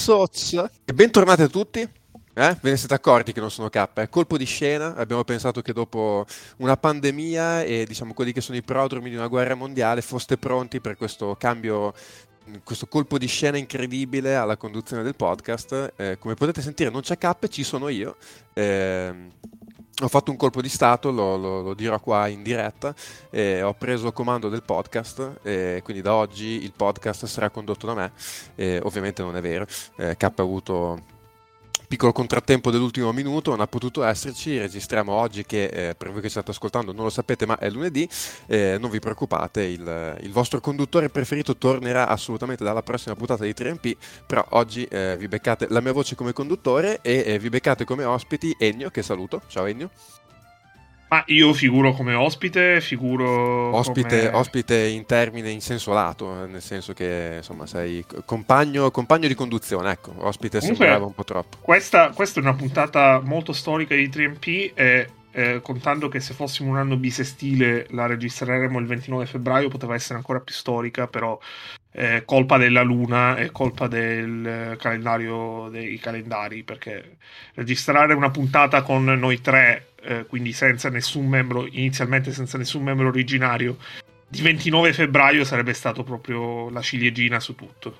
Soc. E bentornati a tutti. Eh? Ve ne siete accorti che non sono K? È colpo di scena. Abbiamo pensato che dopo una pandemia e diciamo quelli che sono i prodromi di una guerra mondiale foste pronti per questo cambio questo colpo di scena incredibile alla conduzione del podcast. Eh, come potete sentire, non c'è K, ci sono io. Eh, ho fatto un colpo di stato, lo, lo, lo dirò qua in diretta, eh, ho preso comando del podcast, eh, quindi da oggi il podcast sarà condotto da me, eh, ovviamente non è vero, K ha avuto piccolo contrattempo dell'ultimo minuto, non ha potuto esserci, registriamo oggi che eh, per voi che state ascoltando non lo sapete ma è lunedì, eh, non vi preoccupate, il, il, vostro conduttore preferito tornerà assolutamente dalla prossima puntata di 3MP, però oggi eh, vi beccate la mia voce come conduttore e eh, vi beccate come ospiti Ennio, che saluto, ciao Ennio. Ma io figuro come ospite, figuro ospite, come... ospite in termine in senso lato, nel senso che insomma sei compagno, compagno di conduzione, ecco, ospite Comunque, sembrava un po' troppo. Questa, questa, è una puntata molto storica di 3MP e eh, contando che se fossimo un anno bisestile la registreremo il 29 febbraio poteva essere ancora più storica, però è colpa della luna è colpa del calendario dei calendari perché registrare una puntata con noi tre eh, quindi senza nessun membro, inizialmente senza nessun membro originario, di 29 febbraio sarebbe stato proprio la ciliegina su tutto.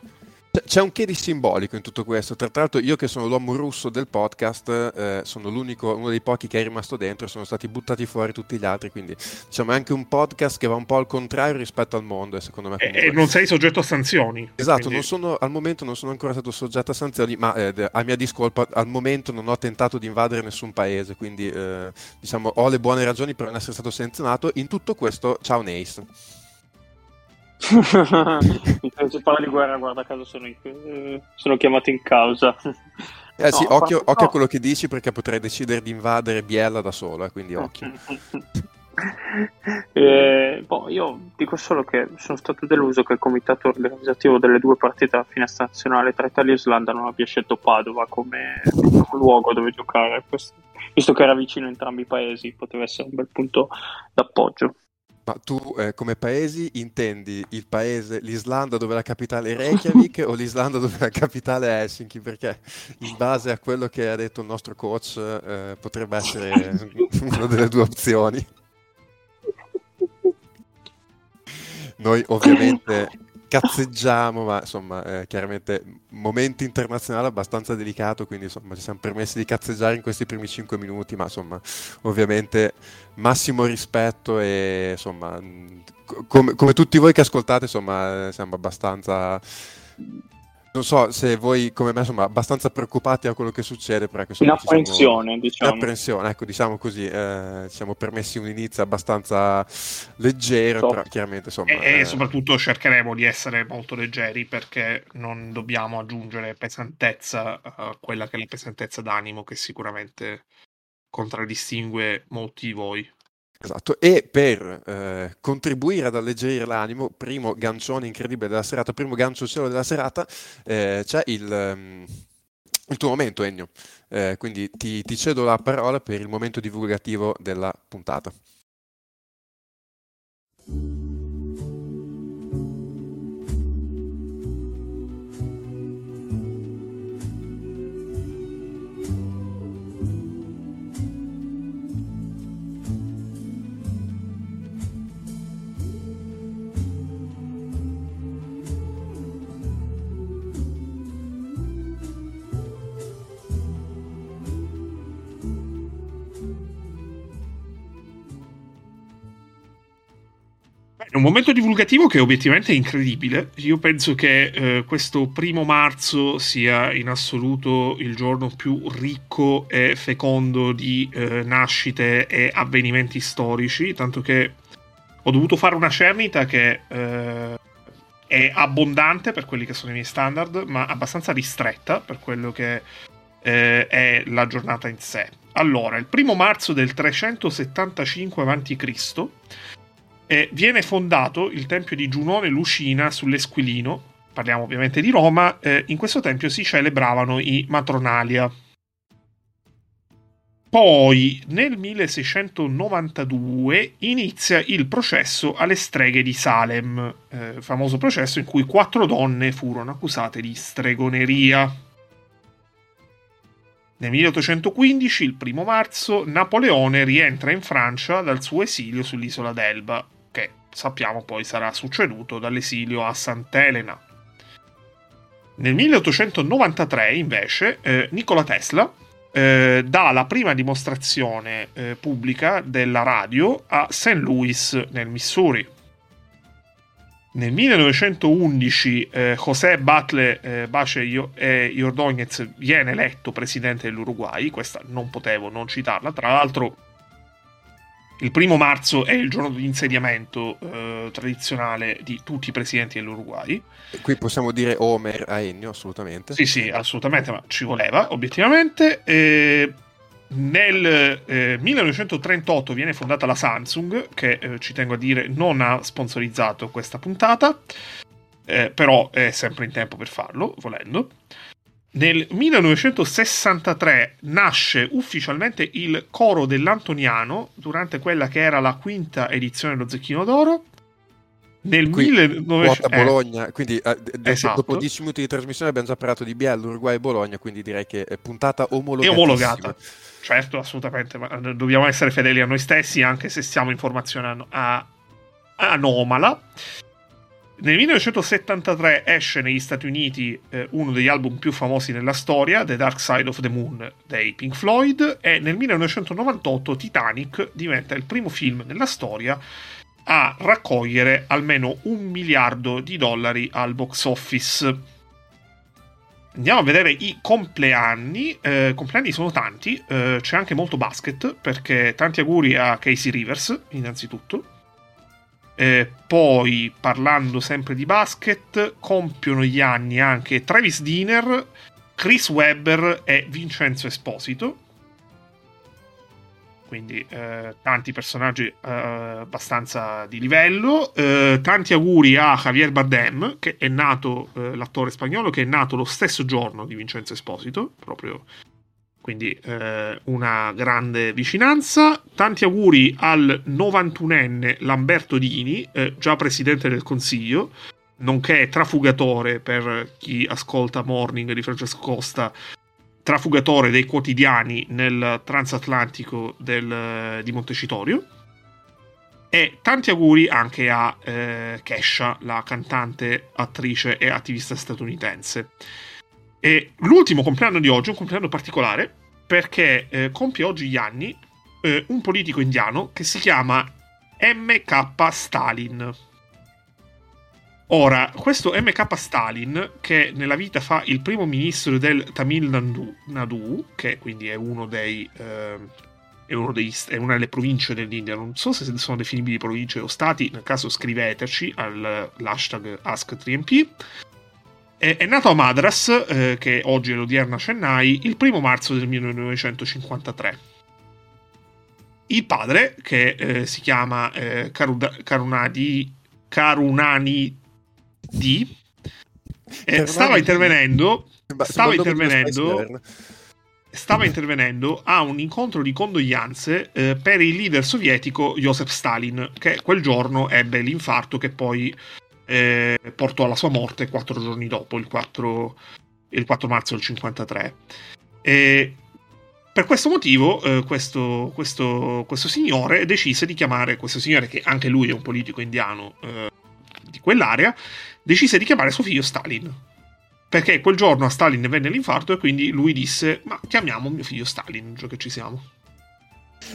C'è un che di simbolico in tutto questo. Tra l'altro, io che sono l'uomo russo del podcast, eh, sono l'unico, uno dei pochi che è rimasto dentro, sono stati buttati fuori tutti gli altri. Quindi, diciamo, è anche un podcast che va un po' al contrario rispetto al mondo. E secondo me, e non sei soggetto a sanzioni. Esatto, quindi... sono, al momento non sono ancora stato soggetto a sanzioni, ma eh, a mia discolpa, al momento non ho tentato di invadere nessun paese. Quindi, eh, diciamo, ho le buone ragioni per non essere stato sanzionato. In tutto questo, ciao Nace. si parla di guerra, guarda caso sono, in, sono chiamato in causa. Eh sì, no, occhio, occhio no. a quello che dici perché potrei decidere di invadere Biella da solo, eh, quindi occhio. eh, boh, io dico solo che sono stato deluso che il comitato organizzativo delle due partite alla finestra nazionale tra Italia e Islanda non abbia scelto Padova come luogo dove giocare, questo, visto che era vicino a entrambi i paesi, poteva essere un bel punto d'appoggio. Ma tu eh, come paesi intendi il paese, l'Islanda dove la capitale è Reykjavik o l'Islanda dove la capitale è Helsinki? Perché in base a quello che ha detto il nostro coach eh, potrebbe essere una delle due opzioni. Noi ovviamente cazzeggiamo, ma insomma, eh, chiaramente momento internazionale abbastanza delicato, quindi insomma ci siamo permessi di cazzeggiare in questi primi 5 minuti, ma insomma, ovviamente massimo rispetto e insomma, come, come tutti voi che ascoltate, insomma, siamo abbastanza non so se voi come me sono abbastanza preoccupati a quello che succede perché in apprensione siamo... diciamo in apprensione ecco diciamo così eh, ci siamo permessi un inizio abbastanza leggero so. però chiaramente insomma e, eh... e, soprattutto cercheremo di essere molto leggeri perché non dobbiamo aggiungere pesantezza a quella che è la pesantezza d'animo che sicuramente contraddistingue molti di voi Esatto, e per eh, contribuire ad alleggerire l'animo, primo gancione incredibile della serata, primo gancio cielo della serata, eh, c'è il, um, il, tuo momento Ennio, eh, quindi ti, ti cedo la parola per il momento divulgativo della puntata. È un momento divulgativo che obiettivamente è incredibile. Io penso che eh, questo primo marzo sia in assoluto il giorno più ricco e fecondo di eh, nascite e avvenimenti storici, tanto che ho dovuto fare una cernita che eh, è abbondante per quelli che sono i miei standard, ma abbastanza ristretta per quello che eh, è la giornata in sé. Allora, il primo marzo del 375 a.C eh, viene fondato il tempio di Giunone Lucina sull'Esquilino, parliamo ovviamente di Roma, eh, in questo tempio si celebravano i matronalia. Poi nel 1692 inizia il processo alle streghe di Salem, eh, famoso processo in cui quattro donne furono accusate di stregoneria. Nel 1815, il primo marzo, Napoleone rientra in Francia dal suo esilio sull'isola d'Elba, sappiamo poi sarà succeduto dall'esilio a Sant'Elena. Nel 1893, invece, eh, Nikola Tesla eh, dà la prima dimostrazione eh, pubblica della radio a St. Louis, nel Missouri. Nel 1911 eh, José Batle eh, Bache e Ordóñez viene eletto presidente dell'Uruguay, questa non potevo non citarla, tra l'altro il primo marzo è il giorno di insediamento eh, tradizionale di tutti i presidenti dell'Uruguay. Qui possiamo dire Homer a Ennio, assolutamente. Sì, sì, assolutamente, ma ci voleva, obiettivamente. E nel eh, 1938 viene fondata la Samsung, che eh, ci tengo a dire non ha sponsorizzato questa puntata, eh, però è sempre in tempo per farlo, volendo. Nel 1963 nasce ufficialmente il coro dell'Antoniano durante quella che era la quinta edizione dello Zecchino d'Oro. Nel 1900... Eh, Bologna, quindi eh, esatto. dopo 10 minuti di trasmissione abbiamo già parlato di Biello, Uruguay e Bologna, quindi direi che è puntata omologata. Omologata, certo, assolutamente, ma eh, dobbiamo essere fedeli a noi stessi anche se siamo in formazione a... anomala. Nel 1973 esce negli Stati Uniti eh, uno degli album più famosi nella storia, The Dark Side of the Moon dei Pink Floyd, e nel 1998 Titanic diventa il primo film nella storia a raccogliere almeno un miliardo di dollari al box office. Andiamo a vedere i compleanni. Eh, compleanni sono tanti, eh, c'è anche molto basket, perché tanti auguri a Casey Rivers, innanzitutto eh, poi, parlando sempre di basket, compiono gli anni anche Travis Diner, Chris Webber e Vincenzo Esposito. Quindi eh, tanti personaggi eh, abbastanza di livello. Eh, tanti auguri a Javier Bardem, che è nato, eh, l'attore spagnolo, che è nato lo stesso giorno di Vincenzo Esposito, proprio quindi eh, una grande vicinanza. Tanti auguri al 91enne Lamberto Dini, eh, già presidente del Consiglio, nonché trafugatore per chi ascolta Morning di Francesco Costa, trafugatore dei quotidiani nel transatlantico del, di Montecitorio. E tanti auguri anche a eh, Kesha, la cantante, attrice e attivista statunitense. E l'ultimo compleanno di oggi è un compleanno particolare perché eh, compie oggi gli anni eh, un politico indiano che si chiama MK Stalin. Ora, questo MK Stalin, che nella vita fa il primo ministro del Tamil Nadu, che quindi è uno dei... Eh, è, dei, è, una delle province dell'India, non so se sono definibili province o stati, nel caso scriveteci all'hashtag AskTriMP. È, nato a Madras, eh, che oggi è l'odierna Chennai, il primo marzo del 1953. Il padre, che eh, si chiama eh, Karuda, Karunadi, Karunani D, eh, stava intervenendo, stava intervenendo, stava intervenendo a un incontro di condoglianze eh, per il leader sovietico Joseph Stalin, che quel giorno ebbe l'infarto che poi eh, portò alla sua morte quattro giorni dopo, il 4, il 4 marzo del 53. E per questo motivo, eh, questo, questo, questo, signore decise di chiamare, questo signore che anche lui è un politico indiano eh, di quell'area, decise di chiamare suo figlio Stalin. Perché quel giorno a Stalin venne l'infarto e quindi lui disse, ma chiamiamo mio figlio Stalin, già che ci siamo.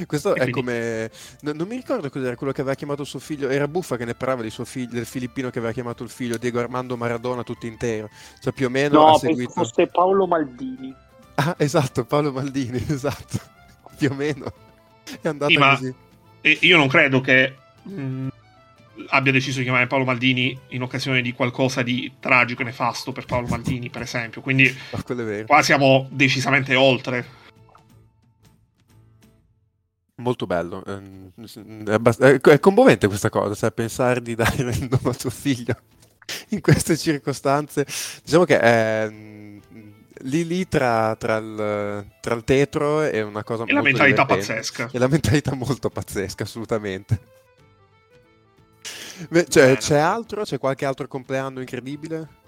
Questo e è quindi... come. No, non mi ricordo cos'era quello che aveva chiamato suo figlio. Era Buffa che ne parlava di suo figlio, del filippino che aveva chiamato il figlio Diego Armando Maradona tutto intero. Cioè, più o meno. No, ha seguito... fosse Paolo Maldini. Ah, esatto, Paolo Maldini, esatto. più o meno. È andata sì, così. Io non credo che. Mh, abbia deciso di chiamare Paolo Maldini in occasione di qualcosa di tragico e nefasto per Paolo Maldini, per esempio. Quindi, qua siamo decisamente oltre Molto bello, ehm, è, abbast- è commovente questa cosa, cioè pensare di dare il nome a tuo figlio in queste circostanze. Diciamo che è mm, lì lì tra, tra, il, tra il tetro è una cosa e molto la mentalità divertente. pazzesca. E la mentalità molto pazzesca, assolutamente. Beh, cioè, c'è altro? C'è qualche altro compleanno incredibile?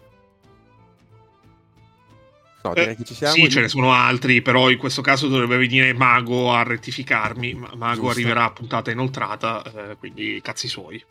No, direi che ci siamo. Sì, ce ne sono altri, però in questo caso dovrebbe venire Mago a rettificarmi. Mago Giusto. arriverà a puntata inoltrata, eh, quindi cazzi suoi.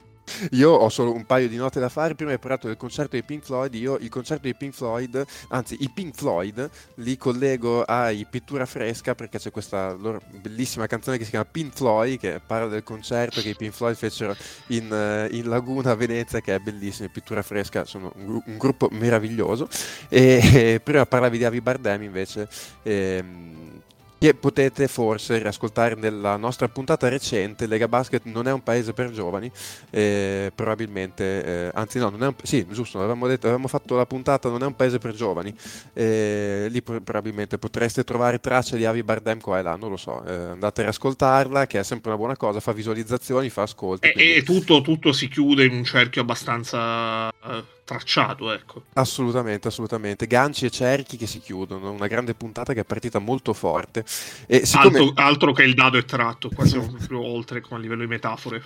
Io ho solo un paio di note da fare. Prima hai parlato del concerto dei Pink Floyd. Io il concerto dei Pink Floyd, anzi, i Pink Floyd li collego ai Pittura Fresca perché c'è questa loro bellissima canzone che si chiama Pink Floyd che parla del concerto che i Pink Floyd fecero in, eh, in Laguna a Venezia, che è bellissima. Pittura Fresca sono un, un gruppo meraviglioso. E, e, prima parlavi di Avi Bardem invece. Ehm, che potete forse riascoltare nella nostra puntata recente. Lega Basket non è un paese per giovani, eh, probabilmente, eh, anzi no, non è un, sì, giusto, avevamo, detto, avevamo fatto la puntata non è un paese per giovani, eh, lì probabilmente potreste trovare tracce di Avi Bardem qua e là, non lo so, eh, andate a riascoltarla che è sempre una buona cosa, fa visualizzazioni, fa ascolti. E, quindi... e tutto, tutto, si chiude in un cerchio abbastanza eh, tracciato, ecco. Assolutamente, assolutamente. Ganci e cerchi che si chiudono, una grande puntata che è partita molto forte. E siccome... altro, altro, che il dado è tratto, qua siamo proprio oltre come a livello di metafore.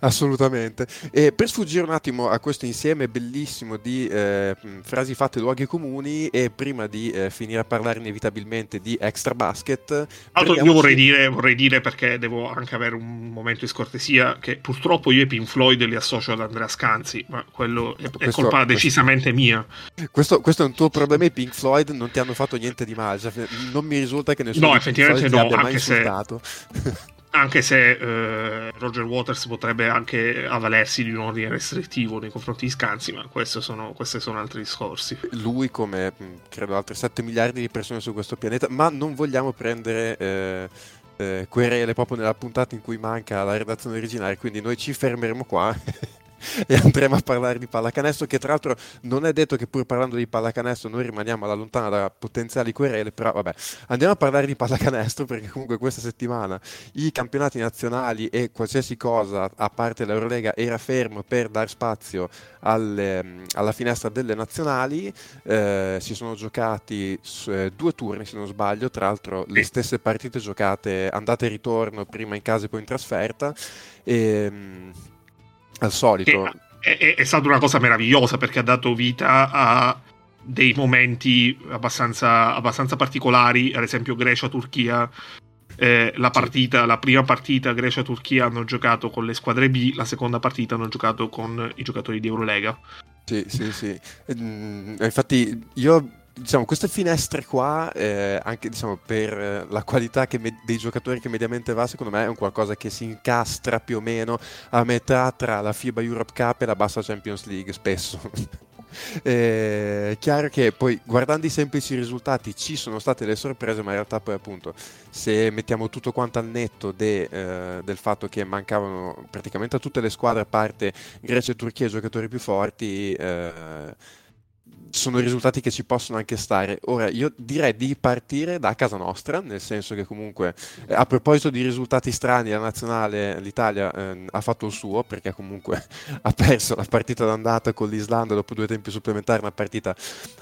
Assolutamente. E per sfuggire un attimo a questo insieme bellissimo di eh, frasi fatte luoghi comuni e prima di eh, finire a parlare inevitabilmente di extra basket... Altro io vorrei dire, vorrei dire, perché devo anche avere un momento di scortesia, che purtroppo io e Pink Floyd li associo ad Andrea Scanzi, ma quello è, è colpa decisamente mia. Questo, questo, è un tuo problema. I Pink Floyd non ti hanno fatto niente di male. Cioè, non mi risulta che nessuno no, effettivamente no, abbia mai insultato. Se... anche se eh, Roger Waters potrebbe anche avvalersi di un ordine restrittivo nei confronti di Scanzi, ma sono, questi sono altri discorsi. Lui, come credo altre 7 miliardi di persone su questo pianeta, ma non vogliamo prendere eh, eh, querele proprio nella puntata in cui manca la redazione originale, quindi noi ci fermeremo qua. e andremo a parlare di pallacanestro che tra l'altro non è detto che pur parlando di pallacanestro noi rimaniamo alla lontana da potenziali querele però vabbè andiamo a parlare di pallacanestro perché comunque questa settimana i campionati nazionali e qualsiasi cosa a parte l'Eurolega era fermo per dar spazio alle, alla finestra delle nazionali eh, si sono giocati eh, due turni se non sbaglio tra l'altro le stesse partite giocate andate e ritorno prima in casa e poi in trasferta e, ehm, al solito. È, è, è, stata una cosa meravigliosa perché ha dato vita a dei momenti abbastanza, abbastanza particolari, ad esempio Grecia-Turchia. Eh, la, partita, la prima partita Grecia-Turchia hanno giocato con le squadre B, la seconda partita hanno giocato con i giocatori di Eurolega. Sì, sì, sì. Mm, infatti io diciamo, queste finestre qua, eh, anche diciamo, per eh, la qualità me- dei giocatori che mediamente va, secondo me è un qualcosa che si incastra più o meno a metà tra la FIBA Europe Cup e la bassa Champions League, spesso. è chiaro che poi guardando i semplici risultati ci sono state le sorprese, ma in realtà poi appunto se mettiamo tutto quanto al netto de, eh, del fatto che mancavano praticamente a tutte le squadre a parte Grecia e Turchia giocatori più forti, eh, sono risultati che ci possono anche stare. Ora, io direi di partire da casa nostra, nel senso che comunque, eh, a proposito di risultati strani, la nazionale, l'Italia eh, ha fatto il suo, perché comunque ha perso la partita d'andata con l'Islanda dopo due tempi supplementari, una partita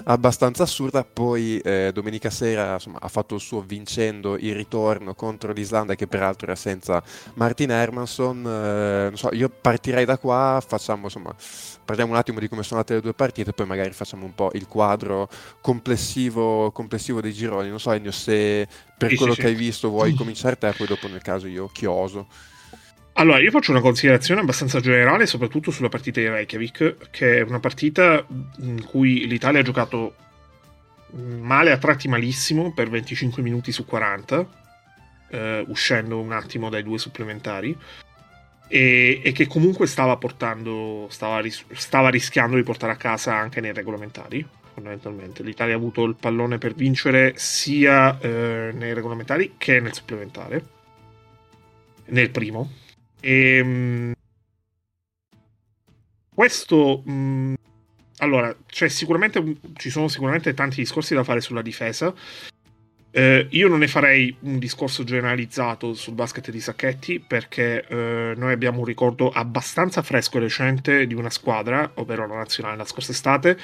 abbastanza assurda, poi eh, domenica sera insomma, ha fatto il suo vincendo il ritorno contro l'Islanda, che peraltro era senza Martin Hermanson. Eh, so, io partirei da qua, facciamo insomma parliamo un attimo di come sono andate le due partite, poi magari facciamo un po' il quadro complessivo, complessivo dei gironi. Non so, Ennio, se per sì, quello sì, che sì. hai visto vuoi cominciare te, poi dopo nel caso io chioso. Allora, io faccio una considerazione abbastanza generale, soprattutto sulla partita di Reykjavik, che è una partita in cui l'Italia ha giocato male a tratti malissimo per 25 minuti su 40, eh, uscendo un attimo dai due supplementari e, e, che comunque stava portando, stava, ris- stava, rischiando di portare a casa anche nei regolamentari. Fondamentalmente, l'Italia ha avuto il pallone per vincere sia eh, nei regolamentari che nel supplementare, nel primo. E ehm, questo mh, mm, allora, sicuramente ci sono sicuramente tanti discorsi da fare sulla difesa. Eh, io non ne farei un discorso generalizzato sul basket di Sacchetti perché eh, noi abbiamo un ricordo abbastanza fresco e recente di una squadra, ovvero la nazionale la scorsa estate,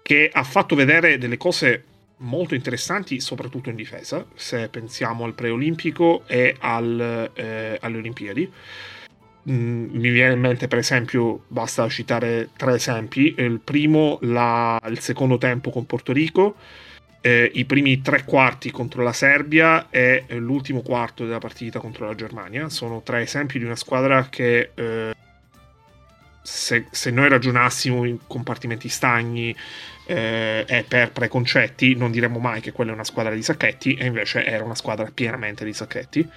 che ha fatto vedere delle cose molto interessanti, soprattutto in difesa, se pensiamo al preolimpico e al, eh, alle Olimpiadi. Mm, mi viene in mente, per esempio, basta citare tre esempi. Il primo, la, il secondo tempo con Porto Rico eh, i primi tre quarti contro la Serbia e l'ultimo quarto della partita contro la Germania. Sono tre esempi di una squadra che eh, se, se, noi ragionassimo in compartimenti stagni eh, e per preconcetti non diremmo mai che quella è una squadra di sacchetti e invece era una squadra pienamente di sacchetti.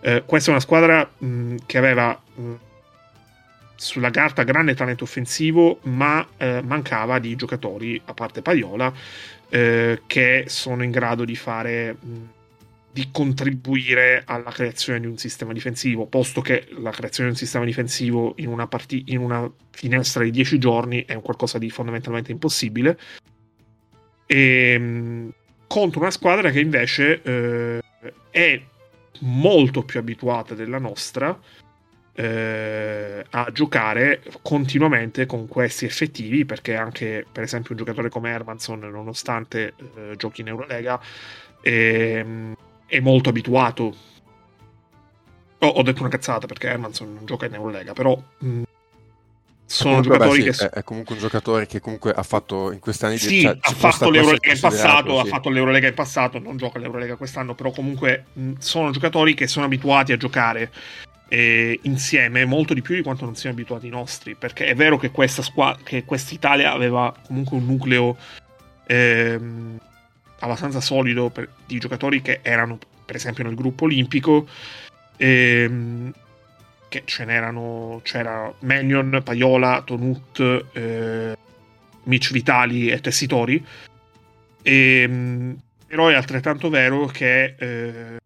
Eh, questa è una squadra mh, che aveva mh, sulla carta grande talento offensivo ma eh, mancava di giocatori, a parte Paiola, eh, che sono in grado di fare di contribuire alla creazione di un sistema difensivo, posto che la creazione di un sistema difensivo in una, part- in una finestra di 10 giorni è un qualcosa di fondamentalmente impossibile. E, ehm, contro una squadra che invece eh, è molto più abituata della nostra eh, a giocare continuamente con questi effettivi perché anche per esempio un giocatore come Hermanson nonostante eh, giochi in Eurolega è, è molto abituato oh, ho detto una cazzata perché Hermanson non gioca in Eurolega però mh, sono comunque, giocatori beh, sì, che è, comunque un giocatore che comunque ha fatto in questi anni sì, cioè, ha fatto l'Eurolega in passato sì. ha fatto l'Eurolega in passato non gioca l'Eurolega quest'anno però comunque mh, sono giocatori che sono abituati a giocare eh, insieme molto di più di quanto non siamo abituati i nostri. Perché è vero che questa squadra, che quest'Italia aveva comunque un nucleo ehm, abbastanza solido per, di giocatori che erano, per esempio, nel gruppo olimpico. Ehm, che ce n'erano, c'era Mannion, Paiola, Tonut, eh, Mitch Vitali e Tessitori. E, ehm, però è altrettanto vero che eh,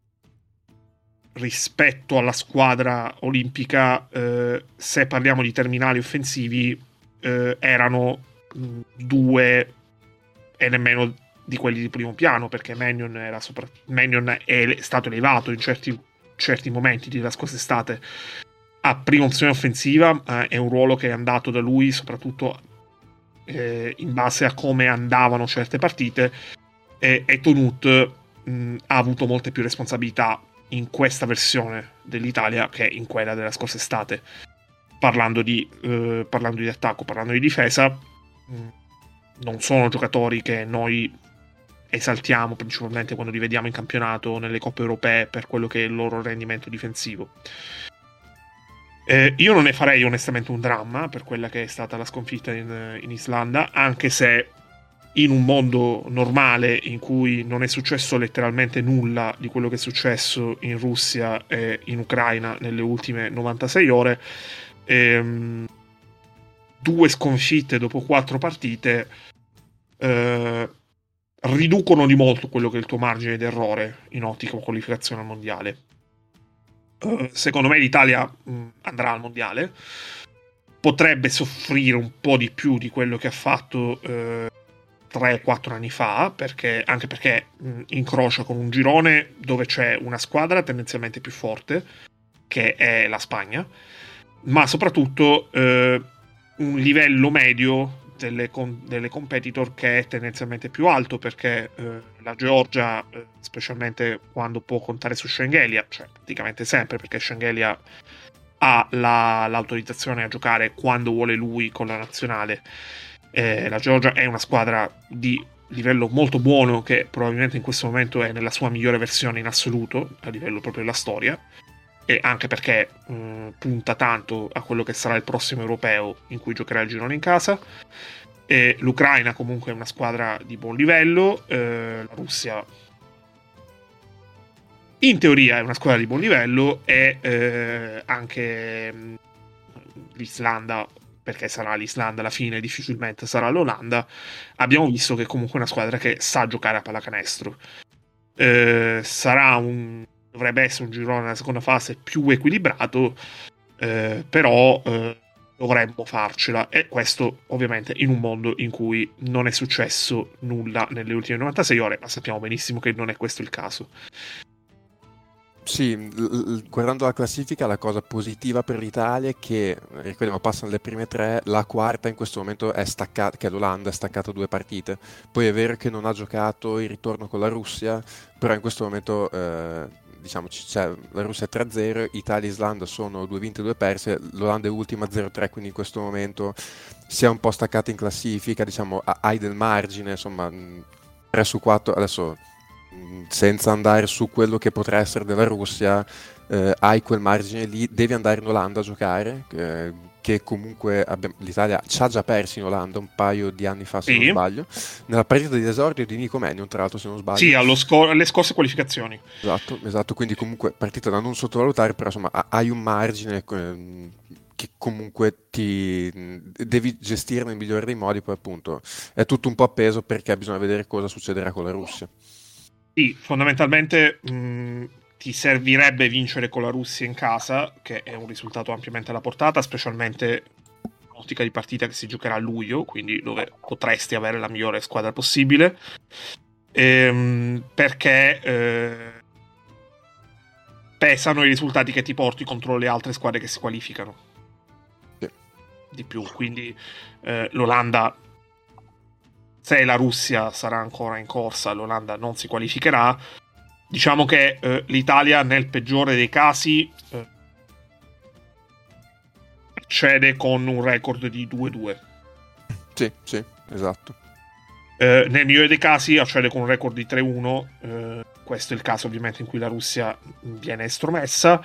rispetto alla squadra olimpica, eh, se parliamo di terminali offensivi, eh, erano mh, due e nemmeno di quelli di primo piano, perché Mannion, era sopra... Mannion è stato elevato in certi, certi momenti della scorsa estate a prima opzione offensiva, eh, è un ruolo che è andato da lui soprattutto eh, in base a come andavano certe partite, e, e Tonut mh, ha avuto molte più responsabilità in questa versione dell'Italia che in quella della scorsa estate. Parlando di, eh, parlando di attacco, parlando di difesa, mm, non sono giocatori che noi esaltiamo principalmente quando li vediamo in campionato nelle coppe europee per quello che è il loro rendimento difensivo. Eh, io non ne farei onestamente un dramma per quella che è stata la sconfitta in, in Islanda, anche se in un mondo normale in cui non è successo letteralmente nulla di quello che è successo in Russia e in Ucraina nelle ultime 96 ore, ehm, due sconfitte dopo quattro partite eh, riducono di molto quello che è il tuo margine d'errore in ottica qualificazione al mondiale. Uh, secondo me l'Italia mh, andrà al mondiale. Potrebbe soffrire un po' di più di quello che ha fatto uh, 3-4 anni fa, perché, anche perché mh, incrocia con un girone dove c'è una squadra tendenzialmente più forte, che è la Spagna, ma soprattutto eh, un livello medio delle, delle, competitor che è tendenzialmente più alto, perché eh, la Georgia, eh, specialmente quando può contare su Schengelia, cioè praticamente sempre, perché Schengelia ha la, l'autorizzazione a giocare quando vuole lui con la nazionale eh, la Georgia è una squadra di livello molto buono che probabilmente in questo momento è nella sua migliore versione in assoluto a livello proprio della storia. E anche perché mh, punta tanto a quello che sarà il prossimo europeo in cui giocherà il girone in casa. E l'Ucraina comunque è una squadra di buon livello eh, la Russia in teoria è una squadra di buon livello e eh, anche mh, l'Islanda perché sarà l'Islanda alla fine, difficilmente sarà l'Olanda, abbiamo visto che comunque è una squadra che sa giocare a pallacanestro. Eh, sarà un, dovrebbe essere un girone nella seconda fase più equilibrato, eh, però eh, dovremmo farcela. E questo ovviamente in un mondo in cui non è successo nulla nelle ultime 96 ore, ma sappiamo benissimo che non è questo il caso. Sì, guardando la classifica la cosa positiva per l'Italia è che, ricordiamo, passano le prime tre, la quarta in questo momento è staccata, che è l'Olanda, è staccata due partite. Poi è vero che non ha giocato il ritorno con la Russia, però in questo momento eh, diciamo, c'è la Russia è 3-0, Italia e Islanda sono due vinte e due perse, l'Olanda è ultima 0-3, quindi in questo momento si è un po' staccata in classifica, diciamo, hai del margine, insomma 3 su 4, adesso senza andare su quello che potrà essere della Russia, eh, hai quel margine lì, devi andare in Olanda a giocare, eh, che comunque abbiamo, l'Italia ci ha già perso in Olanda un paio di anni fa, se sì. non sbaglio, nella partita di esordio di Nico Mannion, tra l'altro, se non sbaglio. Sì, sco- alle scorse qualificazioni. Esatto, esatto, quindi comunque partita da non sottovalutare, però insomma hai un margine eh, che comunque ti devi gestire nel migliore dei modi, poi appunto è tutto un po' appeso perché bisogna vedere cosa succederà con la Russia. Sì, fondamentalmente mh, ti servirebbe vincere con la Russia in casa, che è un risultato ampiamente alla portata, specialmente in ottica di partita che si giocherà a luglio, quindi dove potresti avere la migliore squadra possibile. Ehm, perché eh, pesano i risultati che ti porti contro le altre squadre che si qualificano. Sì. Di più, quindi eh, l'Olanda se la Russia sarà ancora in corsa, l'Olanda non si qualificherà. Diciamo che eh, l'Italia, nel peggiore dei casi, eh, cede con un record di 2-2. Sì, sì, esatto. Eh, nel migliore dei casi accede con un record di 3-1. Eh, questo è il caso, ovviamente, in cui la Russia viene estromessa.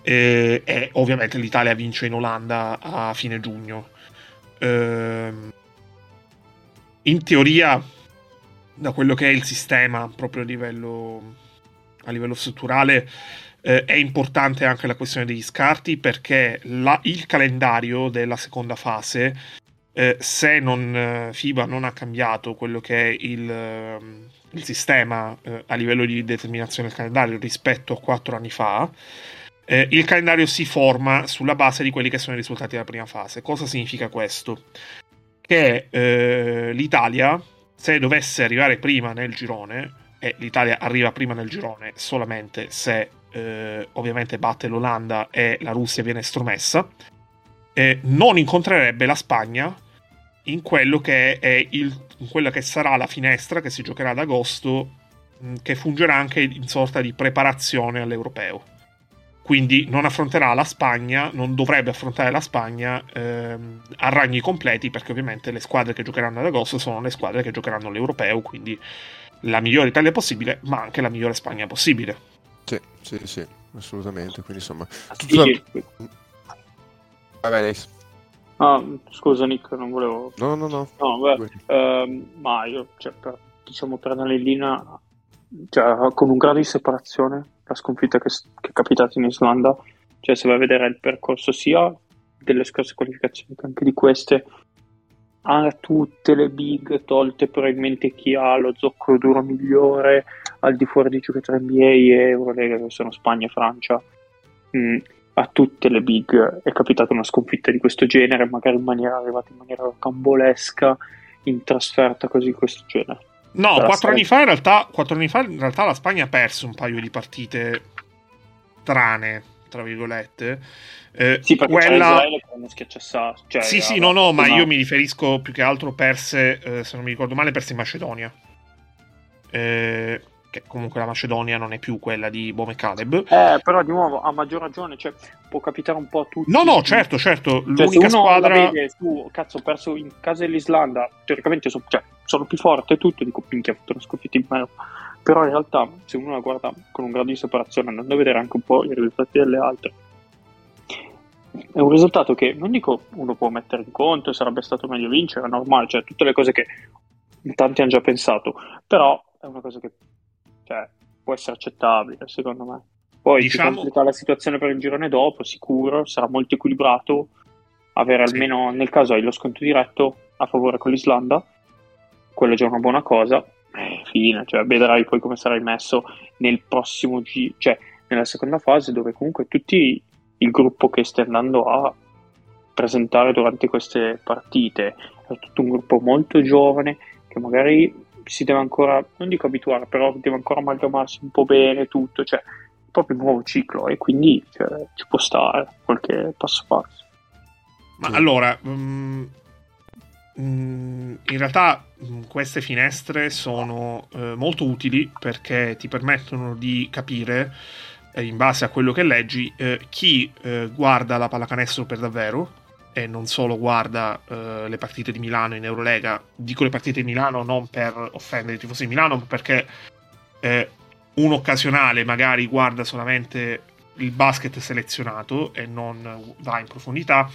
Eh, e ovviamente l'Italia vince in Olanda a fine giugno. Eh, in teoria, da quello che è il sistema proprio a livello a livello strutturale eh, è importante anche la questione degli scarti perché la, il calendario della seconda fase, eh, se non, eh, FIBA non ha cambiato quello che è il, ehm, il sistema eh, a livello di determinazione del calendario rispetto a quattro anni fa, eh, il calendario si forma sulla base di quelli che sono i risultati della prima fase. Cosa significa questo? Che eh, l'Italia, se dovesse arrivare prima nel girone, e l'Italia arriva prima nel girone solamente se eh, ovviamente batte l'Olanda e la Russia viene estromessa, eh, non incontrerebbe la Spagna in quello che è il, in quella che sarà la finestra che si giocherà ad agosto, mh, che fungerà anche in sorta di preparazione all'europeo. Quindi non affronterà la Spagna, non dovrebbe affrontare la Spagna ehm, a ragni completi, perché ovviamente le squadre che giocheranno ad agosto sono le squadre che giocheranno all'europeo, quindi la migliore Italia possibile, ma anche la migliore Spagna possibile. Sì, sì, sì, assolutamente. Quindi insomma, tutto sì. la... Vai bene. Ah, scusa Nick, non volevo... No, no, no. no beh, ehm, ma io, cioè, per, diciamo, per Anelina, cioè, con un grado di separazione, la sconfitta che, che è capitata in Islanda, cioè se vai a vedere il percorso sia delle scorse qualificazioni che anche di queste, ha tutte le big tolte probabilmente chi ha lo zoccolo duro migliore al di fuori di giocatori NBA e Eurolega che sono Spagna e Francia mm, a tutte le big. È capitata una sconfitta di questo genere magari in maniera arrivata in maniera cambolesca in trasferta così di questo genere no quattro anni, fa in realtà, quattro anni fa in realtà la Spagna ha perso un paio di partite strane tra virgolette eh, sì, perché quella... Israele che hanno. Cioè, sì, sì, no, no, ma io mi riferisco più che altro perse, eh, se non mi ricordo male, perse in Macedonia. Eh, che comunque la Macedonia non è più quella di Bome Caleb. Eh, però di nuovo, a maggior ragione, cioè, può capitare un po' a tutti. No, no, certo, certo. Cioè, L'unica squadra... Vede, tu, cazzo, ho perso in casa dell'Islanda, teoricamente so, cioè, sono più forte e tutto, dico, minchia, ha fatto una sconfitta in meno. Però in realtà, se uno la guarda con un grado di separazione, andando a vedere anche un po' i risultati delle altre, è un risultato che non dico uno può mettere in conto, sarebbe stato meglio vincere, è normale, cioè tutte le cose che tanti hanno già pensato, però è una cosa che cioè, può essere accettabile secondo me. Poi diciamo... si complica la situazione per il girone dopo, sicuro, sarà molto equilibrato, avere sì. almeno nel caso hai lo sconto diretto a favore con l'Islanda, quello è già una buona cosa, eh, fine, cioè vedrai poi come sarai messo nel prossimo G, cioè nella seconda fase dove comunque tutti il gruppo che stai andando a presentare durante queste partite è tutto un gruppo molto giovane che magari si deve ancora, non dico abituare, però deve ancora amalgamarsi un po' bene tutto, cioè proprio un nuovo ciclo e quindi cioè, ci può stare qualche passo passo. Ma allora, um, in realtà um, queste finestre sono uh, molto utili perché ti permettono di capire in base a quello che leggi, eh, chi eh, guarda la pallacanestro per davvero e non solo guarda uh, le partite di Milano in Eurolega. Dico le partite di Milano non per offendere i tifosi di Milano, ma perché eh, un occasionale magari guarda solamente il basket selezionato e non va in profondità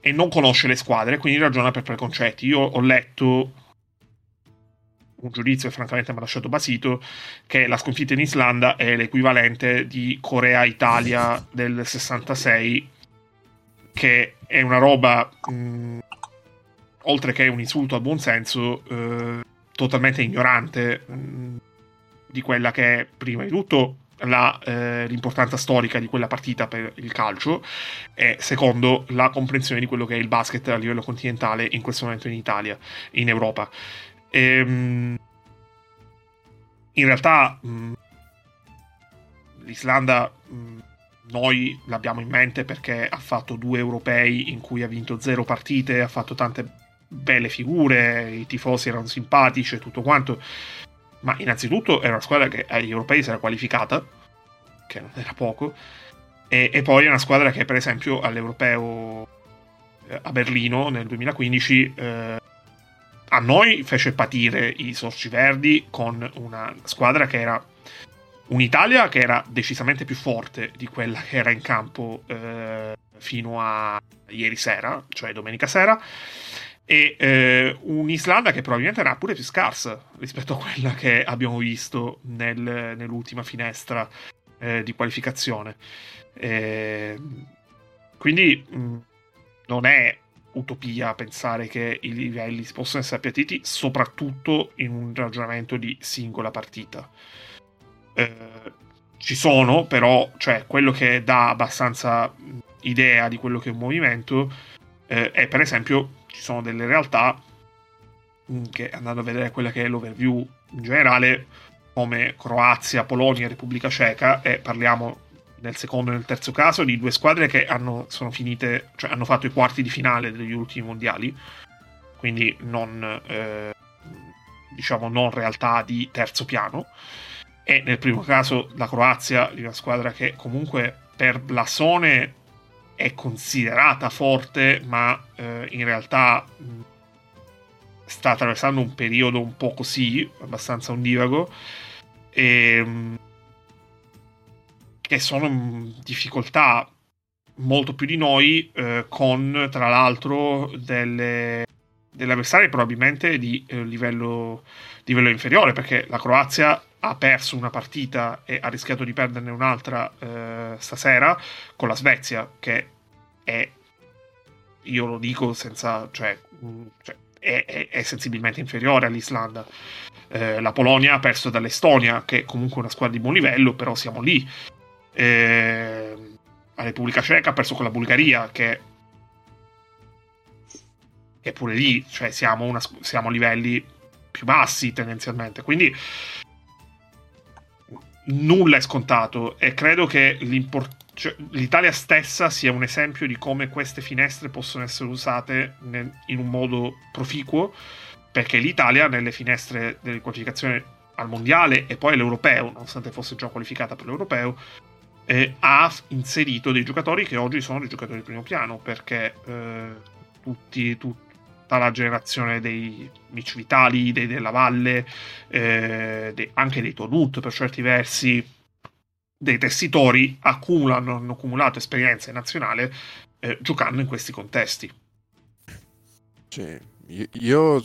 e non conosce le squadre, quindi ragiona per preconcetti. Io ho letto un giudizio che francamente mi ha lasciato basito, che la sconfitta in Islanda è l'equivalente di Corea-Italia del 66, che è una roba, mh, oltre che un insulto al buonsenso, eh, totalmente ignorante mh, di quella che è, prima di tutto, la, eh, l'importanza storica di quella partita per il calcio e secondo la comprensione di quello che è il basket a livello continentale in questo momento in Italia, in Europa. E, ehm, in realtà mh, l'Islanda mh, noi l'abbiamo in mente perché ha fatto due europei in cui ha vinto zero partite, ha fatto tante belle figure, i tifosi erano simpatici e tutto quanto. Ma innanzitutto era una squadra che agli europei si era qualificata, che non era poco, e, e poi è una squadra che per esempio all'europeo eh, a Berlino nel 2015 eh, a noi fece patire i Sorci Verdi con una squadra che era un'Italia che era decisamente più forte di quella che era in campo eh, fino a ieri sera, cioè domenica sera, e eh, un'Islanda che probabilmente era pure più scarsa rispetto a quella che abbiamo visto nel, nell'ultima finestra eh, di qualificazione. Eh, quindi mh, mm, non è utopia pensare che i livelli possano essere appiattiti, soprattutto in un ragionamento di singola partita. Eh, ci sono, però, cioè, quello che dà abbastanza idea di quello che è un movimento eh, è, per esempio, ci sono delle realtà che andando a vedere quella che è l'overview in generale, come Croazia, Polonia Repubblica Ceca, e parliamo nel secondo e nel terzo caso di due squadre che hanno, finite, cioè hanno fatto i quarti di finale degli ultimi mondiali, quindi non, eh, diciamo, non realtà di terzo piano. E nel primo caso la Croazia, di una squadra che comunque per blasone è considerata forte, ma eh, in realtà mh, sta attraversando un periodo un po' così, abbastanza ondivago. E, mh, che sono in difficoltà molto più di noi, eh, con tra l'altro delle, avversarie probabilmente di eh, livello, livello, inferiore, perché la Croazia ha perso una partita e ha rischiato di perderne un'altra eh, stasera con la Svezia, che è, io lo dico senza, cioè, mm, cioè è, è, è, sensibilmente inferiore all'Islanda. Eh, la Polonia ha perso dall'Estonia, che è comunque una squadra di buon livello, però siamo lì. Eh, la Repubblica Ceca ha perso con la Bulgaria, che, che pure lì, cioè siamo, una, siamo a livelli più bassi tendenzialmente. Quindi nulla è scontato e credo che cioè, l'Italia stessa sia un esempio di come queste finestre possono essere usate nel, in un modo proficuo, perché l'Italia nelle finestre delle qualificazioni al mondiale e poi all'europeo, nonostante fosse già qualificata per l'europeo, eh, ha inserito dei giocatori che oggi sono dei giocatori di primo piano perché eh, tutti, tutta la generazione dei Mitch Vitali, dei Della Valle, eh, dei, anche dei Tonut per certi versi, dei tessitori accumulano, hanno accumulato esperienza in nazionale eh, giocando in questi contesti. Sì. Io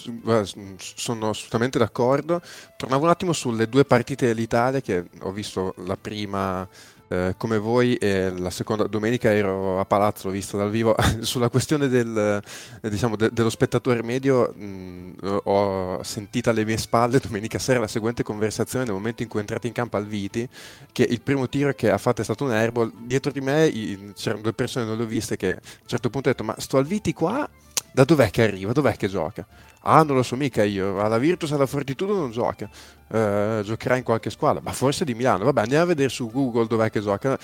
sono assolutamente d'accordo. Tornavo un attimo sulle due partite dell'Italia che ho visto la prima eh, come voi e la seconda domenica ero a Palazzo, visto dal vivo, sulla questione del, eh, diciamo, de- dello spettatore medio mh, ho sentito alle mie spalle domenica sera la seguente conversazione nel momento in cui è entrato in campo Alviti, che il primo tiro che ha fatto è stato un airball, dietro di me i, c'erano due persone, non le ho viste, che a un certo punto ho detto ma sto Alviti qua da dov'è che arriva, dov'è che gioca? Ah, non lo so mica io, alla Virtus, alla Fortitudo non gioca, uh, giocherà in qualche squadra, ma forse di Milano, vabbè andiamo a vedere su Google dov'è che gioca,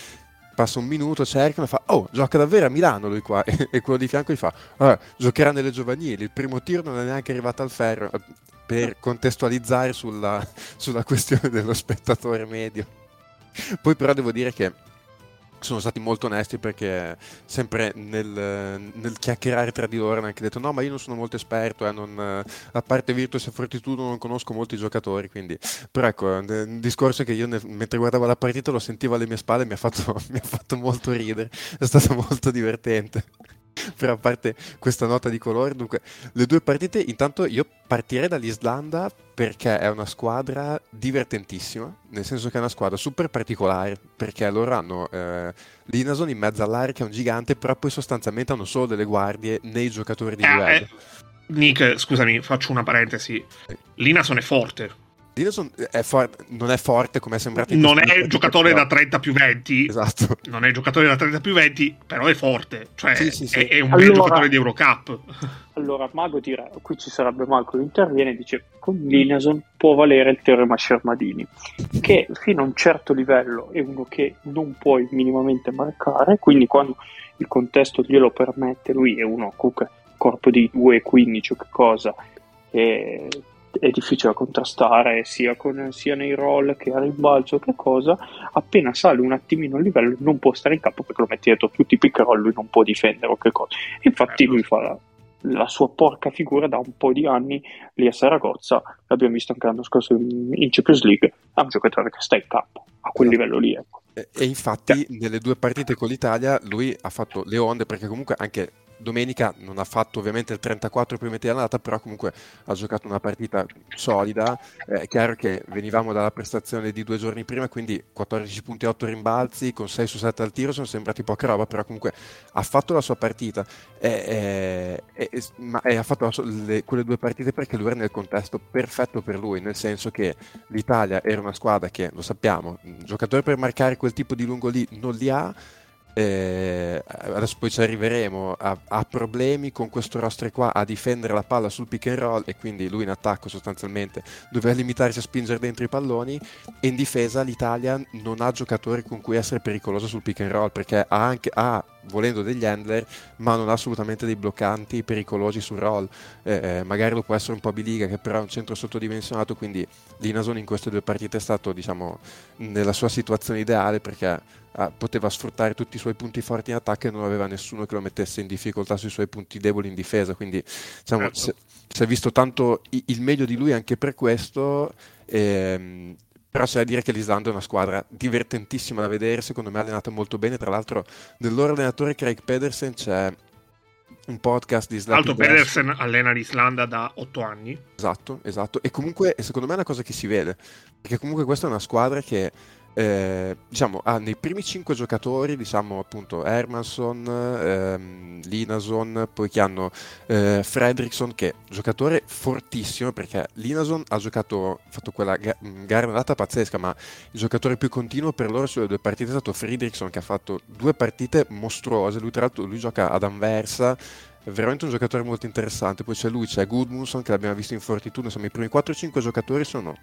passa un minuto, cerca e fa, oh, gioca davvero a Milano lui qua, e, quello di fianco gli fa, ah, giocherà nelle giovanili, il primo tiro non è neanche arrivato al ferro, per contestualizzare sulla, sulla questione dello spettatore medio. Poi però devo dire che sono stati molto onesti perché sempre nel, nel, chiacchierare tra di loro hanno anche detto no ma io non sono molto esperto eh, non, a parte Virtus e Fortitudo non conosco molti giocatori quindi però ecco un discorso che io nel, mentre guardavo la partita lo sentivo alle mie spalle mi ha fatto, mi ha fatto molto ridere è stato molto divertente però a parte questa nota di colore, dunque, le due partite, intanto io partirei dall'Islanda perché è una squadra divertentissima, nel senso che è una squadra super particolare, perché loro hanno eh, Linason in mezzo all'area che è un gigante, però poi sostanzialmente hanno solo delle guardie nei giocatori di livello. Eh, eh, Nick, scusami, faccio una parentesi. Linason è forte, Dillon è for- non è forte come è sembrato. Non è giocatore da 30 più 20. Esatto. Non è giocatore da 30 più 20, però è forte. Cioè sì, sì, sì. È, è, un allora, bel giocatore di Eurocup. Allora, Mago dirà, qui ci sarebbe Marco che interviene e dice con Lineson può valere il teorema Shermadini, che fino a un certo livello è uno che non puoi minimamente marcare, quindi quando il contesto glielo permette, lui è uno comunque corpo di 2,15 o che cosa, e è difficile da contrastare sia, con, sia, nei roll che a rimbalzo che cosa appena sale un attimino il livello non può stare in campo perché lo metti dietro tutti i pick roll lui non può difendere o che cosa infatti lui fa la, la, sua porca figura da un po' di anni lì a Saragozza l'abbiamo visto anche l'anno scorso in, in Champions League è un giocatore che sta in campo a quel esatto. livello lì ecco. e infatti yeah. nelle due partite con l'Italia lui ha fatto le onde perché comunque anche domenica non ha fatto ovviamente il 34 prima di andata, però comunque ha giocato una partita solida. È chiaro che venivamo dalla prestazione di due giorni prima, quindi 14 punti 8 rimbalzi con 6 su 7 al tiro sono sembrati poca roba, però comunque ha fatto la sua partita. E, e, e, ma ha fatto sua, le, quelle due partite perché lui era nel contesto perfetto per lui, nel senso che l'Italia era una squadra che, lo sappiamo, giocatori per marcare quel tipo di lungo lì non li ha eh, adesso poi ci arriveremo, ha, problemi con questo roster qua a difendere la palla sul pick and roll e quindi lui in attacco sostanzialmente doveva limitarsi a spingere dentro i palloni. E in difesa l'Italia non ha giocatori con cui essere pericoloso sul pick and roll perché ha anche ha volendo degli handler ma non ha assolutamente dei bloccanti pericolosi sul roll. Eh, eh magari lo può essere un po' Biliga che però è un centro sottodimensionato quindi Linason in queste due partite è stato diciamo nella sua situazione ideale perché ah, poteva sfruttare tutti i suoi punti forti in attacco e non aveva nessuno che lo mettesse in difficoltà sui suoi punti deboli in difesa. Quindi diciamo, certo. si, si, è visto tanto il meglio di lui anche per questo. Ehm, però c'è da dire che l'Islanda è una squadra divertentissima da vedere, secondo me allenata molto bene, tra l'altro nel loro allenatore Craig Pedersen c'è un podcast di Slappy Alto Pedersen allena l'Islanda da otto anni. Esatto, esatto, e comunque secondo me è una cosa che si vede, perché comunque questa è una squadra che eh, diciamo, ha nei primi cinque giocatori, diciamo appunto Hermanson, ehm, Linason, poi che hanno eh, Fredrickson che è giocatore fortissimo perché Linason ha giocato, fatto quella ga- gara andata pazzesca, ma il giocatore più continuo per loro sulle due partite è stato Fredrickson che ha fatto due partite mostruose, lui tra l'altro lui gioca ad Anversa è veramente un giocatore molto interessante. Poi c'è lui, c'è Goodmunson che l'abbiamo visto in Fortitudo. Insomma, i primi 4-5 giocatori sono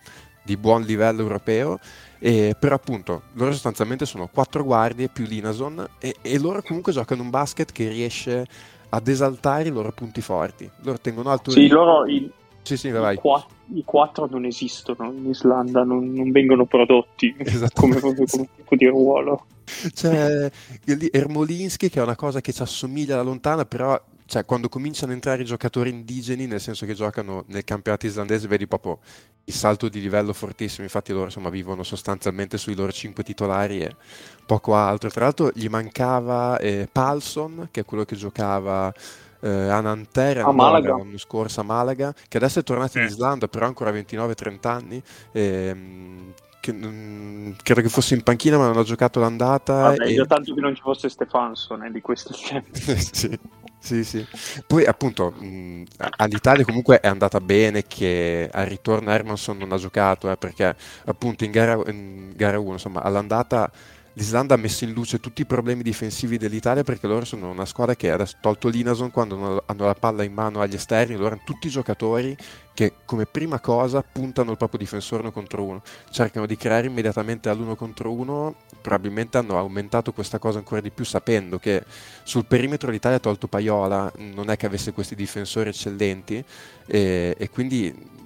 di buon livello europeo. E, però appunto loro sostanzialmente sono quattro guardie più Linason e, e loro comunque giocano un basket che riesce ad esaltare i loro punti forti. Loro tengono alto sì, il... loro i, sì, sì, i, quattro, i, quattro, non esistono in Islanda, non, non vengono prodotti come, come tipo di ruolo. C'è Ermolinski che è una cosa che ci assomiglia da lontana, però cioè, quando cominciano a entrare i giocatori indigeni, nel senso che giocano nel campionato islandese, vedi proprio il salto di livello fortissimo. Infatti, loro insomma, vivono sostanzialmente sui loro cinque titolari e poco altro. Tra l'altro, gli mancava eh, Palson, che è quello che giocava eh, a Nanterre l'anno scorso a Malaga, che adesso è tornato in Islanda, però ha ancora 29-30 anni. E, che, mh, credo che fosse in panchina ma non ha giocato l'andata Vabbè, e... io tanto che non ci fosse Stefanson eh, di questo tempo sì. Sì, sì. Poi appunto mh, all'Italia comunque è andata bene che al ritorno Hermanson non ha giocato, eh, perché appunto in gara, in gara 1, insomma, all'andata l'Islanda ha messo in luce tutti i problemi difensivi dell'Italia perché loro sono una squadra che adesso tolto l'Inason quando hanno la palla in mano agli esterni, loro hanno tutti i giocatori che come prima cosa puntano il proprio difensore uno contro uno, cercano di creare immediatamente all'uno contro uno, probabilmente hanno aumentato questa cosa ancora di più sapendo che sul perimetro l'Italia ha tolto Paiola, non è che avesse questi difensori eccellenti e, e quindi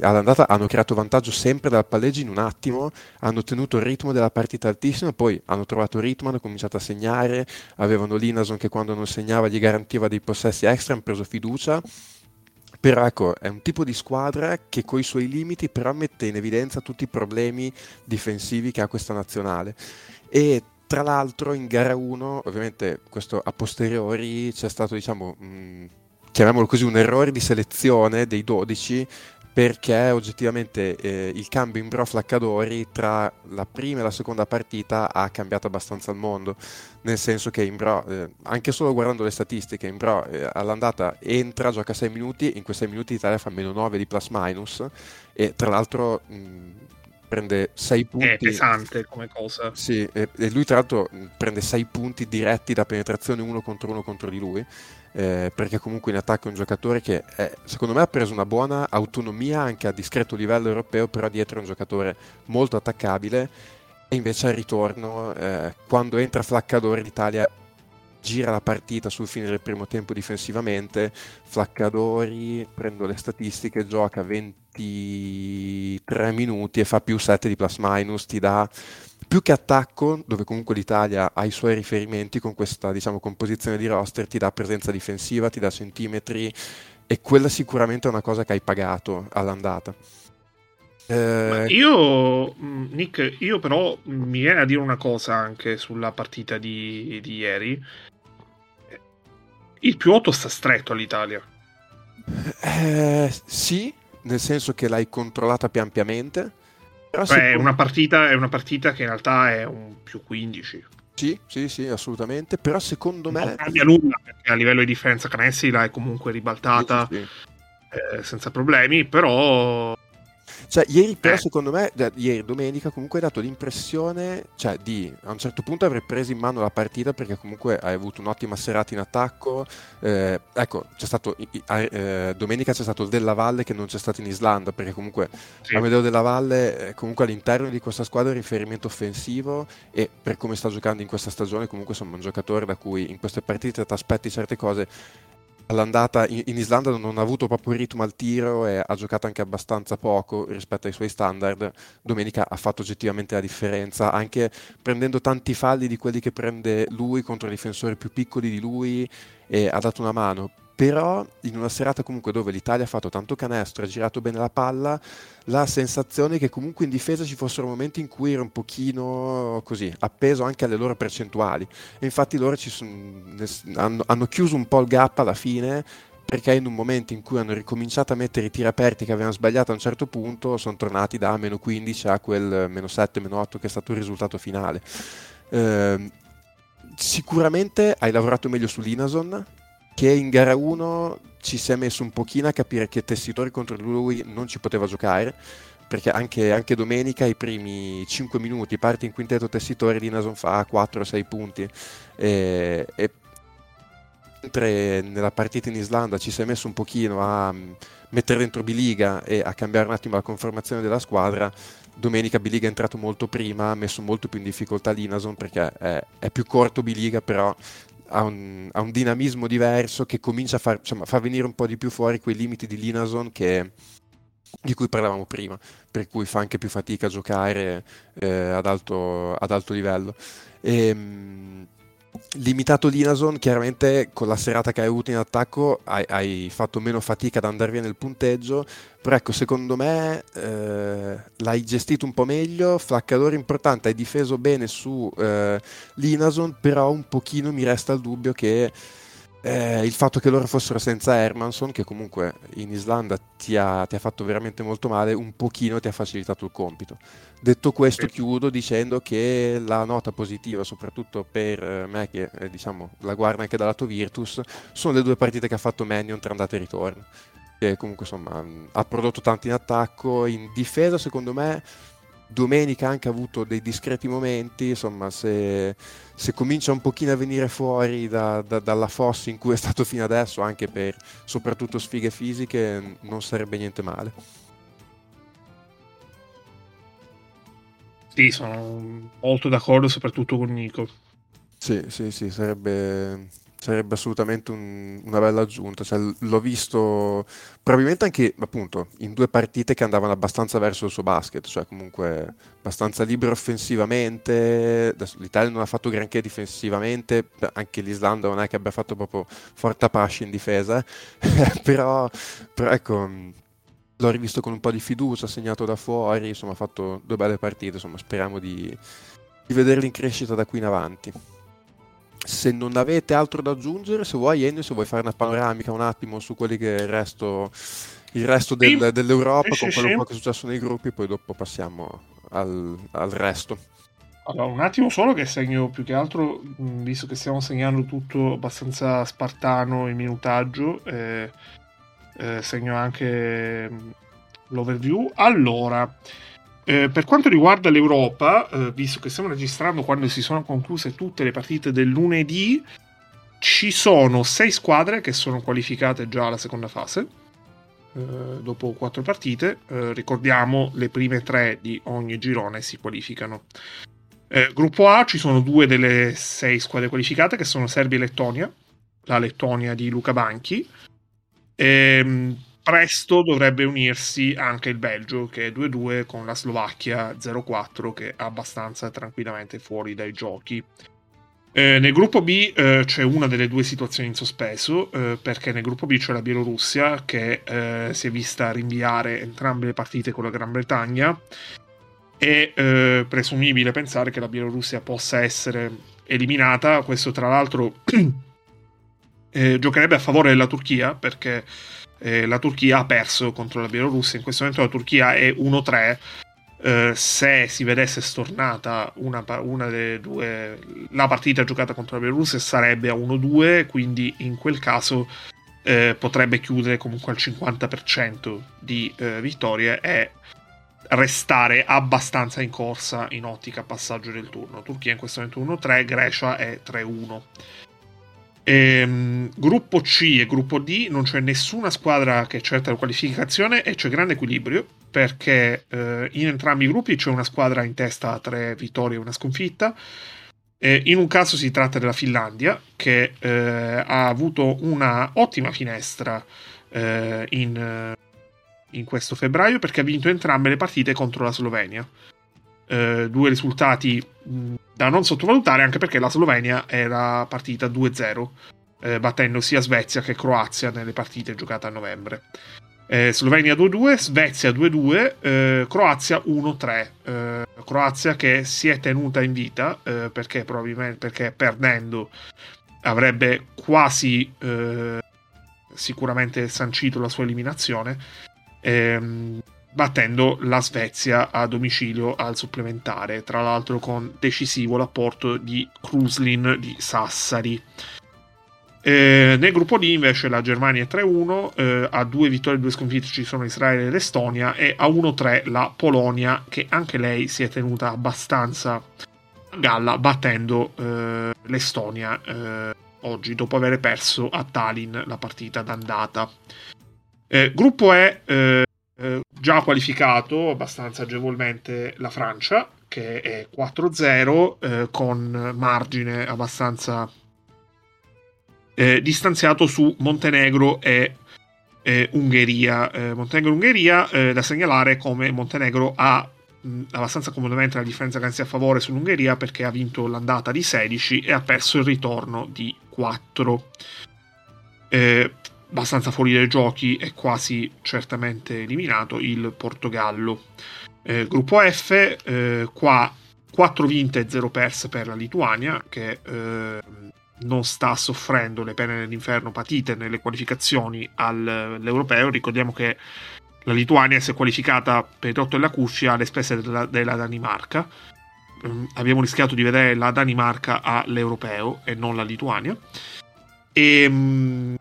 all'andata hanno creato vantaggio sempre dal palleggio in un attimo, hanno tenuto il ritmo della partita altissimo, poi hanno trovato ritmo, hanno cominciato a segnare, avevano Linason che quando non segnava gli garantiva dei possessi extra, hanno preso fiducia. Però ecco, è un tipo di squadra che con i suoi limiti però mette in evidenza tutti i problemi difensivi che ha questa nazionale. E tra l'altro in gara 1, ovviamente questo a posteriori c'è stato diciamo... Mh, chiamiamolo così, un errore di selezione dei 12 perché oggettivamente eh, il cambio in Bro Flaccadori tra la prima e la seconda partita ha cambiato abbastanza il mondo, nel senso che Imbro, eh, anche solo guardando le statistiche, Imbro eh, all'andata entra, gioca 6 minuti, in quei 6 minuti l'Italia fa meno 9 di plus minus e tra l'altro mh, prende 6 punti. È pesante come cosa. Sì, e, e lui tra l'altro prende 6 punti diretti da penetrazione uno contro uno contro di lui eh, perché comunque in attacco è un giocatore che è, secondo me ha preso una buona autonomia anche a discreto livello europeo, però dietro è un giocatore molto attaccabile. E invece al ritorno, eh, quando entra Flaccadore l'Italia gira la partita sul fine del primo tempo difensivamente, Flaccadori, prendo le statistiche, gioca 23 minuti e fa più 7 di plus minus, ti dà più che attacco, dove comunque l'Italia ha i suoi riferimenti con questa diciamo, composizione di roster, ti dà presenza difensiva, ti dà centimetri e quella sicuramente è una cosa che hai pagato all'andata. Eh... Io, mm, Nick, io però mi viene a dire una cosa anche sulla partita di, di ieri. Il più 8 sta stretto all'Italia. Eh, sì, nel senso che l'hai controllata più ampiamente Beh, è, una partita, è una partita che in realtà è un più 15. Sì, sì, sì, assolutamente. Però secondo me. Non cambia nulla perché a livello di differenza Canessy l'hai comunque ribaltata sì, sì. Eh, senza problemi. Però cioè, ieri però eh. secondo me, ieri domenica comunque hai dato l'impressione, cioè, di a un certo punto aver preso in mano la partita perché comunque hai avuto un'ottima serata in attacco. Eh, ecco, c'è stato, eh, domenica c'è stato il Della Valle che non c'è stato in Islanda perché comunque sì. Amedeo Della Valle comunque all'interno di questa squadra è un riferimento offensivo e per come sta giocando in questa stagione comunque insomma un giocatore da cui in queste partite ti aspetti certe cose all'andata in, Islanda non ha avuto proprio ritmo al tiro e ha giocato anche abbastanza poco rispetto ai suoi standard. Domenica ha fatto oggettivamente la differenza, anche prendendo tanti falli di quelli che prende lui contro difensori più piccoli di lui e ha dato una mano però in una serata comunque dove l'Italia ha fatto tanto canestro, ha girato bene la palla, la sensazione che comunque in difesa ci fossero momenti in cui era un pochino così, appeso anche alle loro percentuali. E infatti loro son, hanno, hanno chiuso un po' il gap alla fine perché in un momento in cui hanno ricominciato a mettere i tiri aperti che avevano sbagliato a un certo punto sono tornati da meno 15 a quel meno 7, meno 8 che è stato il risultato finale. Eh, sicuramente hai lavorato meglio su Linason che in gara 1 ci si è messo un pochino a capire che Tessitori contro lui non ci poteva giocare perché anche, anche domenica i primi 5 minuti parte in quintetto Tessitori di Nason fa 4-6 punti e, e mentre nella partita in Islanda ci si è messo un pochino a mm, mettere dentro Biliga e a cambiare un attimo la conformazione della squadra domenica Biliga è entrato molto prima ha messo molto più in difficoltà Linason perché è, è più corto Biliga però ha un, ha un, dinamismo diverso che comincia a far, insomma, fa venire un po' di più fuori quei limiti di Linason che, di cui parlavamo prima, per cui fa anche più fatica a giocare eh, ad, alto, ad, alto, livello. E, ehm, limitato Linason, chiaramente con la serata che hai avuto in attacco hai, hai, fatto meno fatica ad andare via nel punteggio, però ecco, secondo me eh, l'hai gestito un po' meglio, flaccadore importante, hai difeso bene su eh, Linason, però un pochino mi resta il dubbio che eh, il fatto che loro fossero senza Hermanson, che comunque in Islanda ti ha, ti ha, fatto veramente molto male, un pochino ti ha facilitato il compito. Detto questo, chiudo dicendo che la nota positiva, soprattutto per eh, me, che eh, diciamo, la guarda anche dal lato Virtus, sono le due partite che ha fatto Mannion tra andata e ritorno. Che comunque insomma ha prodotto tanto in attacco, in difesa secondo me domenica anche ha avuto dei discreti momenti, insomma se, se comincia un pochino a venire fuori da, da, dalla fossa in cui è stato fino adesso, anche per soprattutto sfighe fisiche, non sarebbe niente male. Sì, sono molto d'accordo soprattutto con Nico. Sì, sì, sì, sarebbe sarebbe assolutamente un, una bella aggiunta. Cioè, l'ho visto probabilmente anche appunto in due partite che andavano abbastanza verso il suo basket, cioè comunque abbastanza libero offensivamente. L'Italia non ha fatto granché difensivamente, anche l'Islanda non è che abbia fatto proprio forte pasci in difesa, però, però ecco l'ho rivisto con un po' di fiducia, segnato da fuori, insomma ha fatto due belle partite, insomma speriamo di, di vederli in crescita da qui in avanti. Se non avete altro da aggiungere, se vuoi Ennio, se vuoi fare una panoramica un attimo su quelli che è il resto, il resto del, sì. dell'Europa, sì, con quello sì. che è successo nei gruppi, poi dopo passiamo al, al resto. Allora, un attimo solo che segno più che altro, visto che stiamo segnando tutto abbastanza spartano in minutaggio, eh, eh, segno anche l'overview. Allora, eh, per quanto riguarda l'Europa, eh, visto che stiamo registrando quando si sono concluse tutte le partite del lunedì, ci sono sei squadre che sono qualificate già alla seconda fase. Eh, dopo quattro partite, eh, ricordiamo le prime tre di ogni girone si qualificano. Eh, gruppo A ci sono due delle sei squadre qualificate che sono Serbia e Lettonia, la Lettonia di Luca Banchi. Ehm, presto dovrebbe unirsi anche il Belgio che è 2-2 con la Slovacchia 0-4 che è abbastanza tranquillamente fuori dai giochi. Eh, nel gruppo B eh, c'è una delle due situazioni in sospeso eh, perché nel gruppo B c'è la Bielorussia che eh, si è vista rinviare entrambe le partite con la Gran Bretagna. È eh, presumibile pensare che la Bielorussia possa essere eliminata. Questo, tra l'altro, eh, giocherebbe a favore della Turchia perché eh, la Turchia ha perso contro la Bielorussia. In questo momento la Turchia è 1-3. Eh, se si vedesse stornata una, una, delle due, la partita giocata contro la Bielorussia sarebbe a 1-2, quindi in quel caso eh, potrebbe chiudere comunque al 50% di eh, vittorie e restare abbastanza in corsa in ottica passaggio del turno. Turchia in questo momento 1-3, Grecia è 3-1. Ehm, gruppo C e gruppo D non c'è nessuna squadra che certa la qualificazione e c'è grande equilibrio perché eh, in entrambi i gruppi c'è una squadra in testa a tre vittorie e una sconfitta. Eh, in un caso si tratta della Finlandia che eh, ha avuto una ottima finestra eh, in, in questo febbraio perché ha vinto entrambe le partite contro la Slovenia. Eh, due risultati mh, da non sottovalutare anche perché la Slovenia era partita 2-0 eh, battendo sia Svezia che Croazia nelle partite giocate a novembre. Eh, Slovenia 2-2, Svezia 2-2, eh, Croazia 1-3 eh, Croazia che si è tenuta in vita eh, perché probabilmente perché perdendo avrebbe quasi sicuramente sancito la sua eliminazione. Ehm, battendo la Svezia a domicilio al supplementare, tra l'altro con decisivo l'apporto di Kruslin di Sassari. Eh, nel gruppo D invece la Germania è 3-1, eh, a due vittorie e due sconfitte ci sono Israele ed Estonia e a 1-3 la Polonia che anche lei si è tenuta abbastanza a galla battendo eh, l'Estonia eh, oggi dopo aver perso a Tallinn la partita d'andata. Eh, gruppo E eh, già qualificato abbastanza agevolmente la Francia, che è 4-0, eh, con margine abbastanza eh, distanziato su Montenegro e Ungheria. Eh, Montenegro-Ungheria eh, da segnalare come Montenegro ha mh, abbastanza comodamente la differenza che sia a favore sull'Ungheria perché ha vinto l'andata di 16 e ha perso il ritorno di 4. Eh, abbastanza fuori dai giochi e quasi certamente eliminato il Portogallo. Eh, gruppo F, eh, qua 4 vinte e 0 perse per la Lituania, che eh, non sta soffrendo le pene dell'inferno patite nelle qualificazioni all'europeo. Ricordiamo che la Lituania si è qualificata per il rotto della cuffia alle spese della, della Danimarca. Um, abbiamo rischiato di vedere la Danimarca all'europeo e non la Lituania. E um,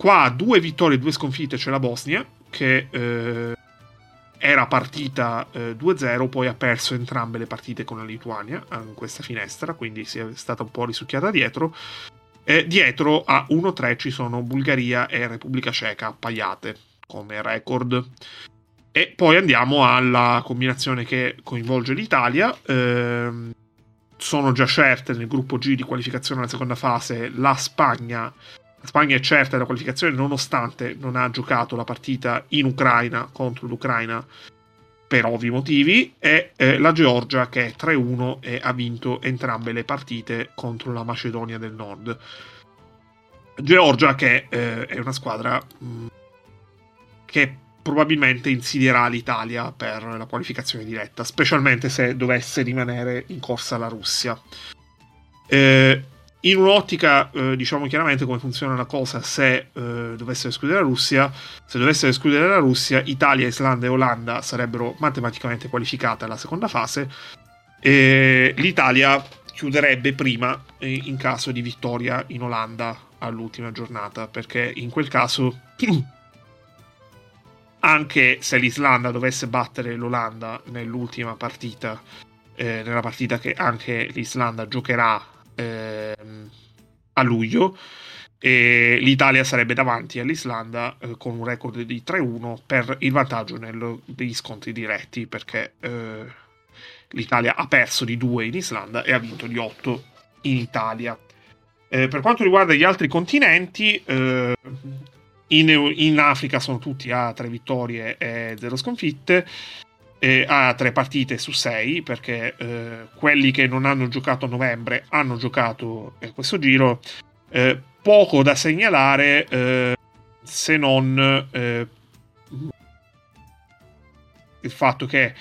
Qua due vittorie e due sconfitte c'è la Bosnia, che eh, era partita eh, 2-0, poi ha perso entrambe le partite con la Lituania in questa finestra, quindi si è stata un po' risucchiata dietro. E dietro a 1-3 ci sono Bulgaria e Repubblica Ceca appaiate come record. E poi andiamo alla combinazione che coinvolge l'Italia. Ehm, sono già certe nel gruppo G di qualificazione alla seconda fase la Spagna. La Spagna è certa della qualificazione nonostante non ha giocato la partita in Ucraina contro l'Ucraina per ovvi motivi e eh, la Georgia che è 3-1 e ha vinto entrambe le partite contro la Macedonia del Nord. Georgia che eh, è una squadra mh, mm, che probabilmente insidierà l'Italia per la qualificazione diretta, specialmente se dovesse rimanere in corsa la Russia. Eh, in un'ottica, eh, diciamo chiaramente come funziona la cosa se eh, dovessero escludere la Russia, se dovessero escludere la Russia, Italia, Islanda e Olanda sarebbero matematicamente qualificate alla seconda fase e l'Italia chiuderebbe prima eh, in caso di vittoria in Olanda all'ultima giornata, perché in quel caso anche se l'Islanda dovesse battere l'Olanda nell'ultima partita, eh, nella partita che anche l'Islanda giocherà eh, a luglio, e l'Italia sarebbe davanti all'Islanda eh, con un record di 3-1 per il vantaggio negli scontri diretti, perché eh, l'Italia ha perso di 2 in Islanda e ha vinto di 8 in Italia. Eh, per quanto riguarda gli altri continenti, eh, in, in, Africa sono tutti a tre vittorie e zero sconfitte, eh, a tre partite su sei, perché eh, quelli che non hanno giocato a novembre hanno giocato eh, questo giro. Eh, poco da segnalare eh, se non eh, il fatto che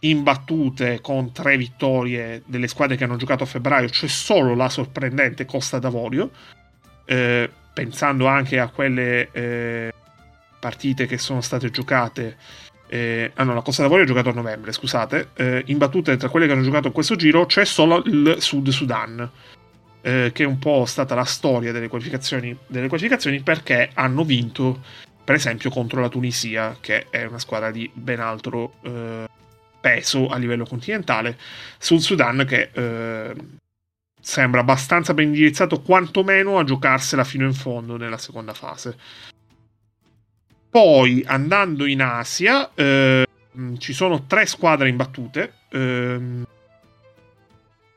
imbattute con tre vittorie delle squadre che hanno giocato a febbraio c'è solo la sorprendente Costa d'Avorio. Pensando anche a quelle partite che sono state giocate. Eh, ah no, la Costa d'Avorio ha giocato a novembre, scusate. Eh, imbattute tra quelle che hanno giocato in questo giro c'è solo il Sud Sudan, eh, che è un po' stata la storia delle qualificazioni, delle qualificazioni perché hanno vinto, per esempio, contro la Tunisia, che è una squadra di ben altro eh, peso a livello continentale. Sud Sudan che eh, sembra abbastanza ben indirizzato quantomeno a giocarsela fino in fondo nella seconda fase. Poi andando in Asia eh, ci sono tre squadre imbattute eh,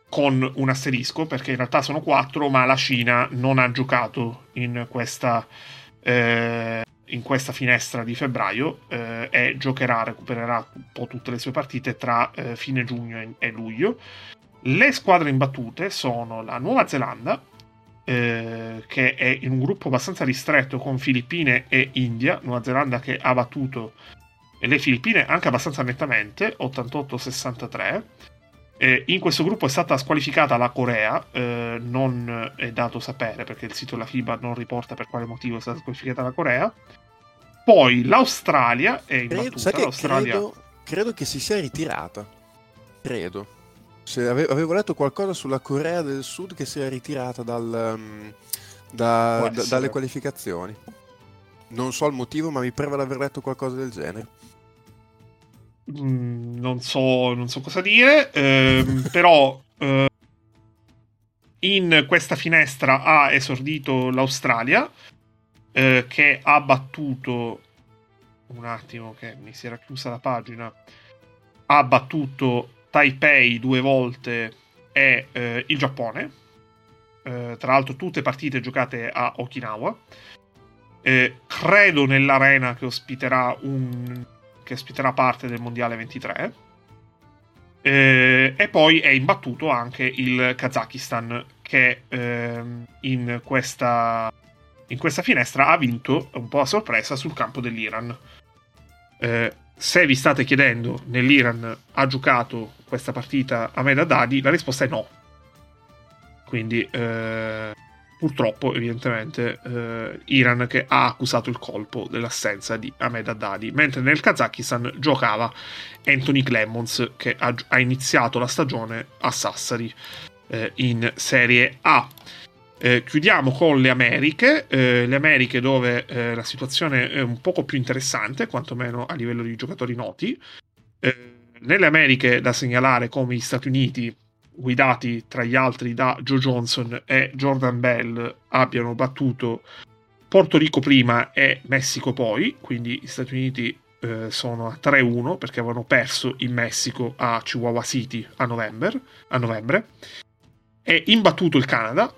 con un asterisco perché in realtà sono quattro ma la Cina non ha giocato in questa, eh, in questa finestra di febbraio eh, e giocherà, recupererà un po' tutte le sue partite tra eh, fine giugno e, e luglio. Le squadre imbattute sono la Nuova Zelanda, eh, che è in un gruppo abbastanza ristretto con Filippine e India. Nuova Zelanda che ha battuto le Filippine anche abbastanza nettamente, 88-63. Eh, in questo gruppo è stata squalificata la Corea, eh, non è dato sapere perché il sito della FIBA non riporta per quale motivo è stata squalificata la Corea. Poi l'Australia è imbattuta. Credo, L'Australia... credo, credo che si sia ritirata. Credo. Se ave- avevo letto qualcosa sulla Corea del Sud che si è ritirata dal, um, da, da, dalle qualificazioni. Non so il motivo, ma mi preva di aver letto qualcosa del genere. Mm, non, so, non, so, cosa dire, ehm, però eh, in questa finestra ha esordito l'Australia, eh, che ha battuto un attimo che mi si era chiusa la pagina. Ha battuto Taipei due volte e eh, il Giappone. Eh, tra l'altro tutte partite giocate a Okinawa. Eh, credo nell'arena che ospiterà, un, che ospiterà parte del Mondiale 23. Eh, e poi è imbattuto anche il Kazakistan che ehm, in questa, in questa finestra ha vinto un po' a sorpresa sul campo dell'Iran. Eh, se vi state chiedendo nell'Iran ha giocato questa partita Ahmed Haddadi, la risposta è no. Quindi eh, purtroppo, evidentemente, eh, Iran che ha accusato il colpo dell'assenza di Ahmed Haddadi, mentre nel Kazakistan giocava Anthony Clemons che ha, ha iniziato la stagione a Sassari eh, in Serie A. Eh, chiudiamo con le Americhe, eh, le Americhe dove eh, la situazione è un poco più interessante, quantomeno a livello di giocatori noti. Nelle Americhe da segnalare come gli Stati Uniti, guidati tra gli altri da Joe Johnson e Jordan Bell, abbiano battuto Porto Rico prima e Messico poi, quindi gli Stati Uniti eh, sono a 3-1 perché avevano perso in Messico a Chihuahua City a novembre, a novembre. È imbattuto il Canada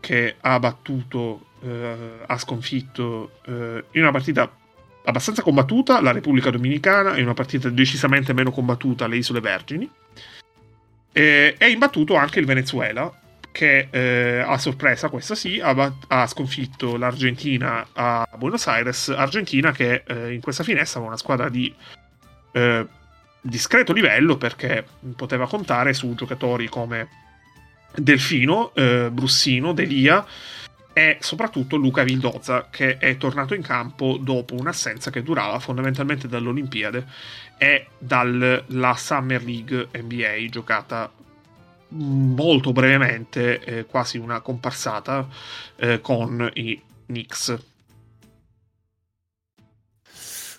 che ha battuto, eh, ha sconfitto eh, in una partita abbastanza combattuta la Repubblica Dominicana, in una partita decisamente meno combattuta le Isole Vergini. E è imbattuto anche il Venezuela che eh, a sorpresa, questa sì, ha, ha, sconfitto l'Argentina a Buenos Aires, Argentina che eh, in questa finestra aveva una squadra di eh, discreto livello perché poteva contare su giocatori come Delfino, eh, Brussino, Delia e soprattutto Luca Vildoza che è tornato in campo dopo un'assenza che durava fondamentalmente dall'Olimpiade e dalla Summer League NBA giocata molto brevemente, eh, quasi una comparsata, eh, con i Knicks.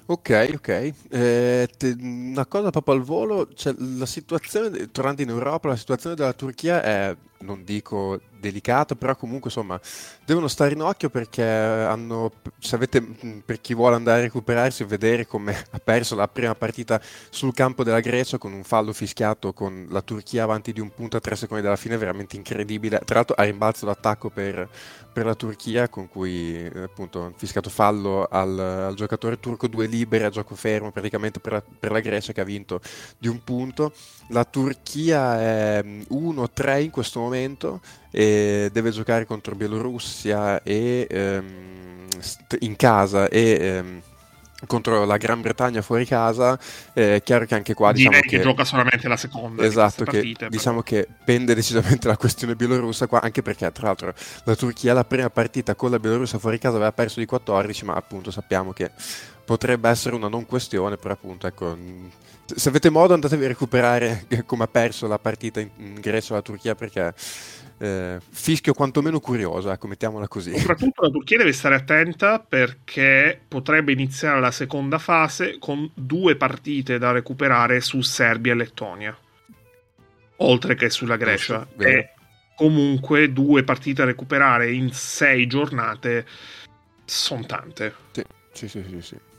Ok, ok. Eh, te, una cosa proprio al volo, cioè, la situazione, tornando in Europa, la situazione della Turchia è, non dico delicato, però comunque insomma devono stare in occhio perché hanno, se avete, per chi vuole andare a recuperarsi, vedere come ha perso la prima partita sul campo della Grecia con un fallo fischiato con la Turchia avanti di un punto a tre secondi dalla fine, veramente incredibile. Tra l'altro a rimbalzo l'attacco per, per la Turchia con cui appunto ha fischiato fallo al, al, giocatore turco, due liberi a gioco fermo praticamente per la, per la Grecia che ha vinto di un punto. La Turchia è 1-3 in questo momento e deve giocare contro Bielorussia e, ehm, in casa e ehm, contro la Gran Bretagna fuori casa è chiaro che anche qua diciamo Direi che, che gioca solamente la seconda esatto che partite, diciamo che pende decisamente la questione bielorussa qua anche perché tra l'altro la Turchia la prima partita con la Bielorussia fuori casa aveva perso di 14 ma appunto sappiamo che potrebbe essere una non questione però appunto ecco se avete modo andatevi a recuperare come ha perso la partita in, in Grecia o la Turchia perché eh, fischio quantomeno curioso, ecco, mettiamola così. Soprattutto la Turchia deve stare attenta perché potrebbe iniziare la seconda fase con due partite da recuperare su Serbia e Lettonia, oltre che sulla Grecia. Giusto, e comunque due partite da recuperare in sei giornate sono tante. Sì, sì, sì, sì. sì.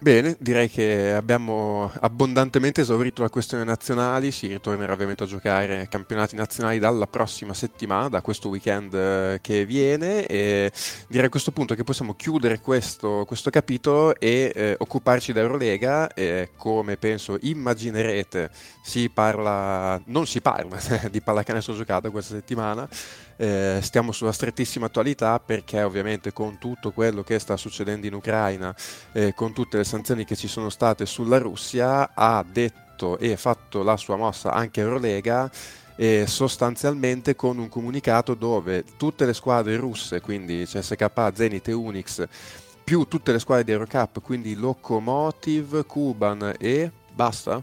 Bene, direi che abbiamo abbondantemente esaurito la questione nazionali, si ritornerà ovviamente a giocare campionati nazionali dalla prossima settimana, da questo weekend eh, che viene. E direi a questo punto che possiamo chiudere questo, questo capitolo e eh, occuparci dell'Eurolega e come penso immaginerete si parla, non si parla di pallacanestro giocato questa settimana, eh, stiamo sulla strettissima attualità perché ovviamente con tutto quello che sta succedendo in Ucraina, eh, con tutte le sanzioni che ci sono state sulla Russia, ha detto e fatto la sua mossa anche Eurolega e sostanzialmente con un comunicato dove tutte le squadre russe, quindi CSK, Zenit e Unix, più tutte le squadre di Eurocup, quindi Lokomotiv, Kuban e basta?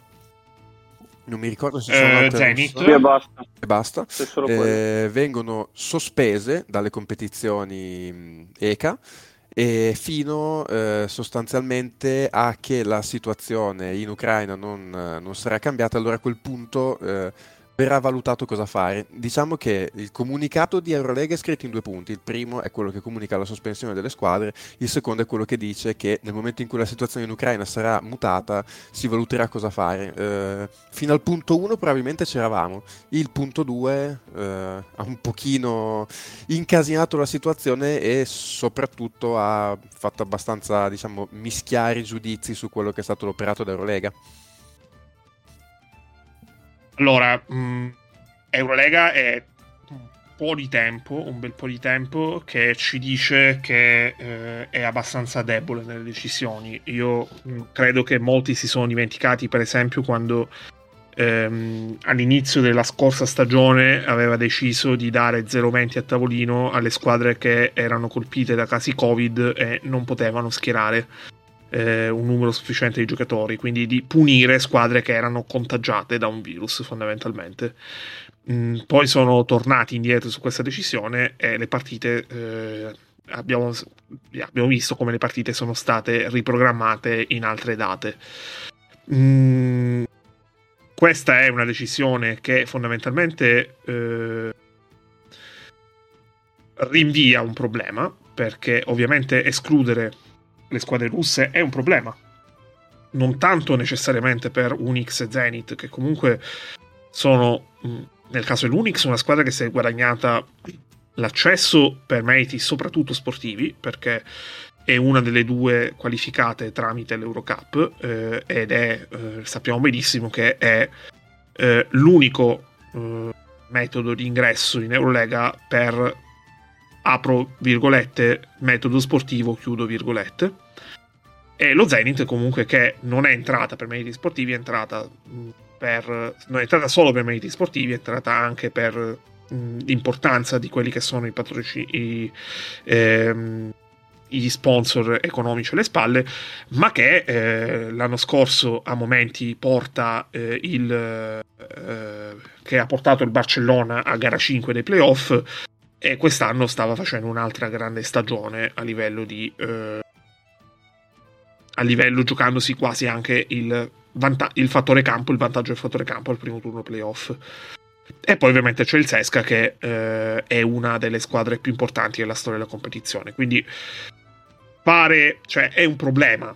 Non mi ricordo se sono eh, Zenith. e basta, e basta. Eh, vengono sospese dalle competizioni ECA e fino eh, sostanzialmente a che la situazione in Ucraina non, non sarà cambiata, allora a quel punto eh, verrà valutato cosa fare. Diciamo che il comunicato di Eurolega è scritto in due punti. Il primo è quello che comunica la sospensione delle squadre, il secondo è quello che dice che nel momento in cui la situazione in Ucraina sarà mutata si valuterà cosa fare. Eh, fino al punto 1 probabilmente c'eravamo, il punto 2 eh, ha un pochino incasinato la situazione e soprattutto ha fatto abbastanza diciamo, mischiare i giudizi su quello che è stato l'operato da Eurolega. Allora, mh, mm, Eurolega è un po' di tempo, un bel po' di tempo, che ci dice che eh, è abbastanza debole nelle decisioni. Io mh, mm, credo che molti si sono dimenticati, per esempio, quando ehm, all'inizio della scorsa stagione aveva deciso di dare 0-20 a tavolino alle squadre che erano colpite da casi Covid e non potevano schierare eh, un numero sufficiente di giocatori, quindi di punire squadre che erano contagiate da un virus fondamentalmente. Mm, poi sono tornati indietro su questa decisione e le partite eh, abbiamo, abbiamo, visto come le partite sono state riprogrammate in altre date. Mm, questa è una decisione che fondamentalmente eh, rinvia un problema perché ovviamente escludere le squadre russe è un problema. Non tanto necessariamente per Unix e Zenith, che comunque sono, nel caso dell'Unix, una squadra che si è guadagnata l'accesso per meriti soprattutto sportivi, perché è una delle due qualificate tramite l'Eurocup eh, ed è, eh, sappiamo benissimo che è eh, l'unico eh, metodo di ingresso in Eurolega per apro virgolette metodo sportivo chiudo virgolette. E lo Zenith comunque che non è entrata per meriti sportivi è entrata per non è entrata solo per meriti sportivi è entrata anche per l'importanza di quelli che sono i patrocini ehm, gli sponsor economici alle spalle, ma che eh, l'anno scorso a momenti porta eh, il eh, che ha portato il Barcellona a gara 5 dei playoff e quest'anno stava facendo un'altra grande stagione a livello di eh, a livello giocandosi quasi anche il, vanta- il fattore campo, il vantaggio del fattore campo al primo turno playoff. E poi ovviamente c'è il Sesca che eh, è una delle squadre più importanti della storia della competizione. Quindi fare, cioè è un problema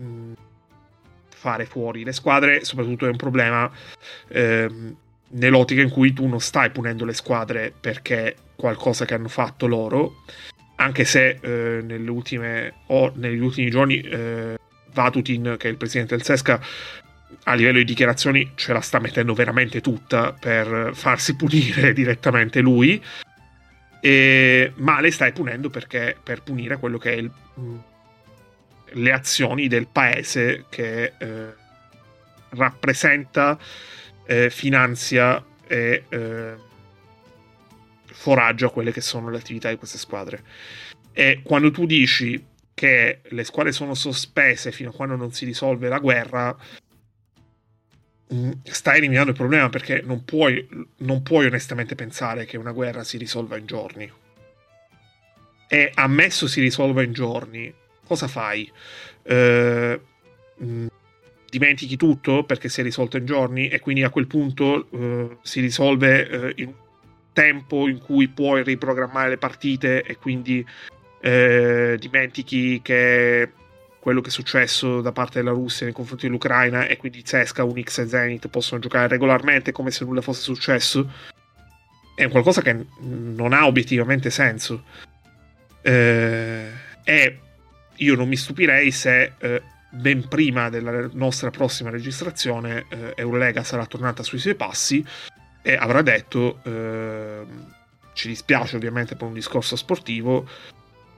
mm, fare fuori le squadre, soprattutto è un problema ehm, nell'ottica in cui tu non stai punendo le squadre perché qualcosa che hanno fatto loro, anche se eh, nelle ultime, o negli ultimi giorni eh, Vatutin, che è il presidente del Sesca, a livello di dichiarazioni ce la sta mettendo veramente tutta per farsi punire direttamente lui. E, ma le stai punendo perché per punire quello che è il, mm, le azioni del paese che eh, rappresenta, eh, finanzia e eh, foraggia quelle che sono le attività di queste squadre. E quando tu dici che le squadre sono sospese fino a quando non si risolve la guerra, mm, stai eliminando il problema perché non puoi, non puoi onestamente pensare che una guerra si risolva in giorni. E ammesso si risolva in giorni, cosa fai? Eh, mm, dimentichi tutto perché si è risolto in giorni e quindi a quel punto eh, si risolve eh, in tempo in cui puoi riprogrammare le partite e quindi eh, dimentichi che quello che è successo da parte della Russia nei confronti dell'Ucraina e quindi Zesca, Unix e Zenith possono giocare regolarmente come se nulla fosse successo. È qualcosa che non ha obiettivamente senso. Eh, e io non mi stupirei se eh, ben prima della nostra prossima registrazione eh, Eurolega sarà tornata sui suoi passi e avrà detto eh, ci dispiace ovviamente per un discorso sportivo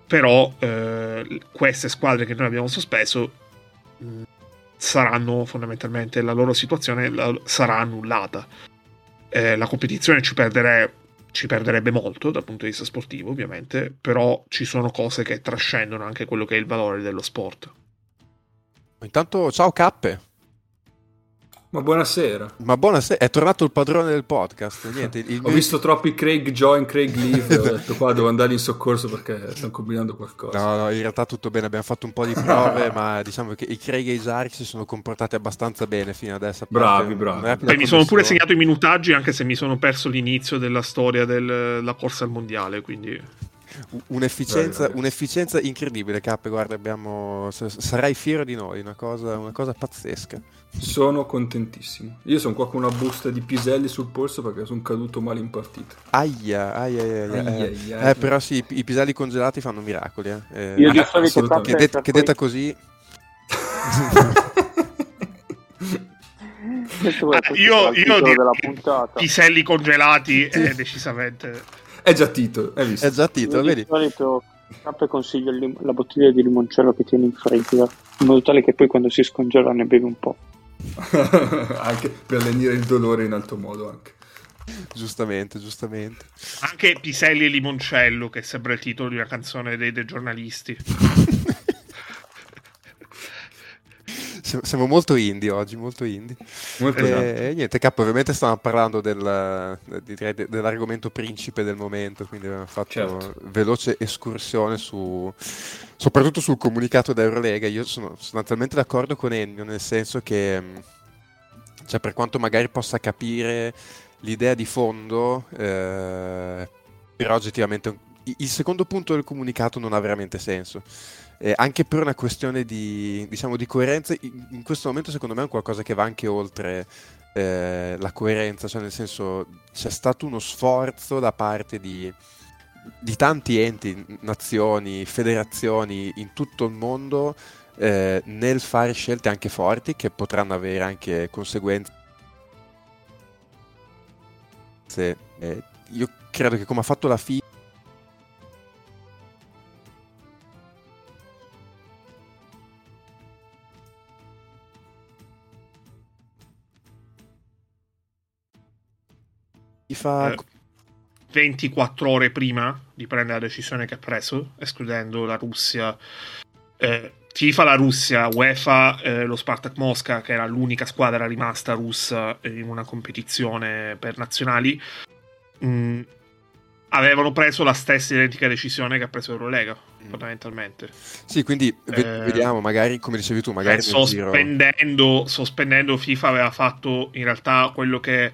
però eh, queste squadre che noi abbiamo sospeso mh, saranno fondamentalmente la loro situazione la, sarà annullata. Eh, la competizione ci, perdere, ci perderebbe molto dal punto di vista sportivo ovviamente però ci sono cose che trascendono anche quello che è il valore dello sport intanto ciao Cappe ma buonasera. Ma buonasera, è tornato il padrone del podcast. Niente, il ho mio... visto troppi Craig Join, Craig Leave, ho detto qua devo andare in soccorso perché stanno combinando qualcosa. No, no, in realtà tutto bene, abbiamo fatto un po' di prove, ma diciamo che i Craig e i Zark si sono comportati abbastanza bene fino adesso. Bravi, bravi. Beh, mi sono pure segnato i minutaggi anche se mi sono perso l'inizio della storia della corsa al mondiale, quindi... Un'efficienza, un'efficienza, incredibile, Cappe. Guarda, abbiamo... sarai fiero di noi, una cosa, una cosa pazzesca. Sono contentissimo. Io sono qua con una busta di piselli sul polso perché sono caduto male in partita. Aia, aia, aia. aia, aia, eh, aia eh, però sì, i, piselli congelati fanno miracoli. Eh. eh Io di solito che, det- che detta così... ah, io, io di piselli congelati è decisamente è già Tito, hai visto? È già Tito, Io vedi? Di solito sempre consiglio la bottiglia di limoncello che tieni in frigo, in modo tale che poi quando si scongela ne bevi un po'. anche per lenire il dolore in alto modo anche. Giustamente, giustamente. Anche Piselli e Limoncello, che sembra il titolo di una canzone dei, dei giornalisti. siamo molto indie oggi, molto indie. Molto e, esatto. niente, K, ovviamente stavamo parlando del, direi, dell'argomento principe del momento, quindi abbiamo fatto certo. veloce escursione su, soprattutto sul comunicato da Eurolega. Io sono sostanzialmente d'accordo con Ennio, nel senso che, cioè, per quanto magari possa capire l'idea di fondo, eh, però oggettivamente il secondo punto del comunicato non ha veramente senso. Eh, anche per una questione di, diciamo, di coerenza, in questo momento secondo me è qualcosa che va anche oltre eh, la coerenza, cioè nel senso c'è stato uno sforzo da parte di, di tanti enti, nazioni, federazioni in tutto il mondo eh, nel fare scelte anche forti che potranno avere anche conseguenze. Eh, io credo che come ha fatto la FIA fa... 24 ore prima di prendere la decisione che ha preso, escludendo la Russia. Eh, FIFA, la Russia, UEFA, eh, lo Spartak Mosca, che era l'unica squadra rimasta russa in una competizione per nazionali, mh, mm, avevano preso la stessa identica decisione che ha preso Eurolega, mm. fondamentalmente. Sì, quindi eh, vediamo, magari, come dicevi tu, magari... Eh, sospendendo, sospendendo FIFA aveva fatto in realtà quello che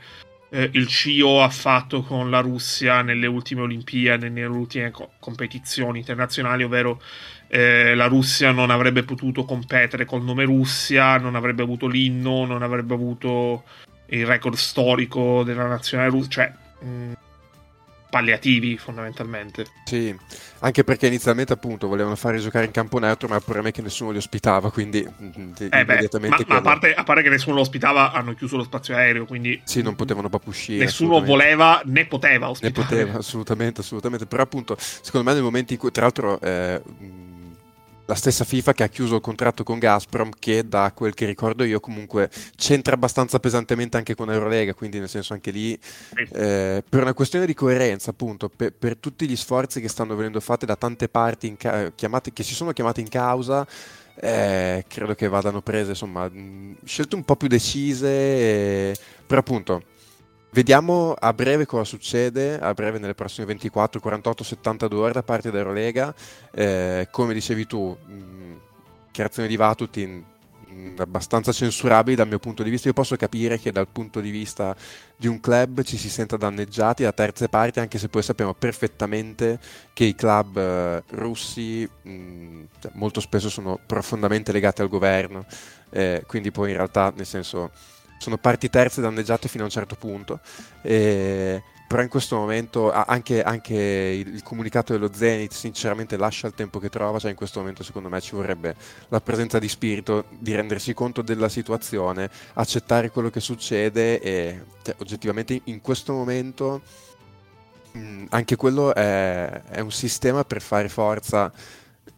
eh, il CIO ha fatto con la Russia nelle ultime Olimpiadi, nelle ultime co- competizioni internazionali, ovvero eh, la Russia non avrebbe potuto competere col nome Russia, non avrebbe avuto l'inno, non avrebbe avuto il record storico della nazionale russa, cioè mh, palliativi fondamentalmente. Sì, anche perché inizialmente appunto volevano fare giocare in campo neutro, ma il problema è che nessuno li ospitava, quindi mm, eh beh, ma, ma a, parte, a, parte, che nessuno lo ospitava, hanno chiuso lo spazio aereo, quindi sì, non potevano proprio uscire. Nessuno voleva né poteva ospitare. Ne poteva, assolutamente, assolutamente. Però appunto, secondo me nel momento in cui, tra l'altro... Eh, la stessa FIFA che ha chiuso il contratto con Gazprom che da quel che ricordo io comunque c'entra abbastanza pesantemente anche con Eurolega quindi nel senso anche lì eh, per una questione di coerenza appunto per, per, tutti gli sforzi che stanno venendo fatti da tante parti ca- chiamate, che si sono chiamate in causa eh, credo che vadano prese insomma scelte un po' più decise e... però appunto Vediamo a breve cosa succede, a breve nelle prossime 24, 48, 72 ore da parte dell'Eurolega. Eh, come dicevi tu, creazione di Vatutin abbastanza censurabili dal mio punto di vista. Io posso capire che dal punto di vista di un club ci si senta danneggiati da terze parti, anche se poi sappiamo perfettamente che i club eh, russi mh, cioè, molto spesso sono profondamente legati al governo. Eh, quindi poi in realtà, nel senso sono parti terze danneggiate fino a un certo punto. E, però in questo momento anche, anche il, comunicato dello Zenith sinceramente lascia il tempo che trova, cioè in questo momento secondo me ci vorrebbe la presenza di spirito di rendersi conto della situazione, accettare quello che succede e cioè, oggettivamente in questo momento mh, anche quello è, è un sistema per fare forza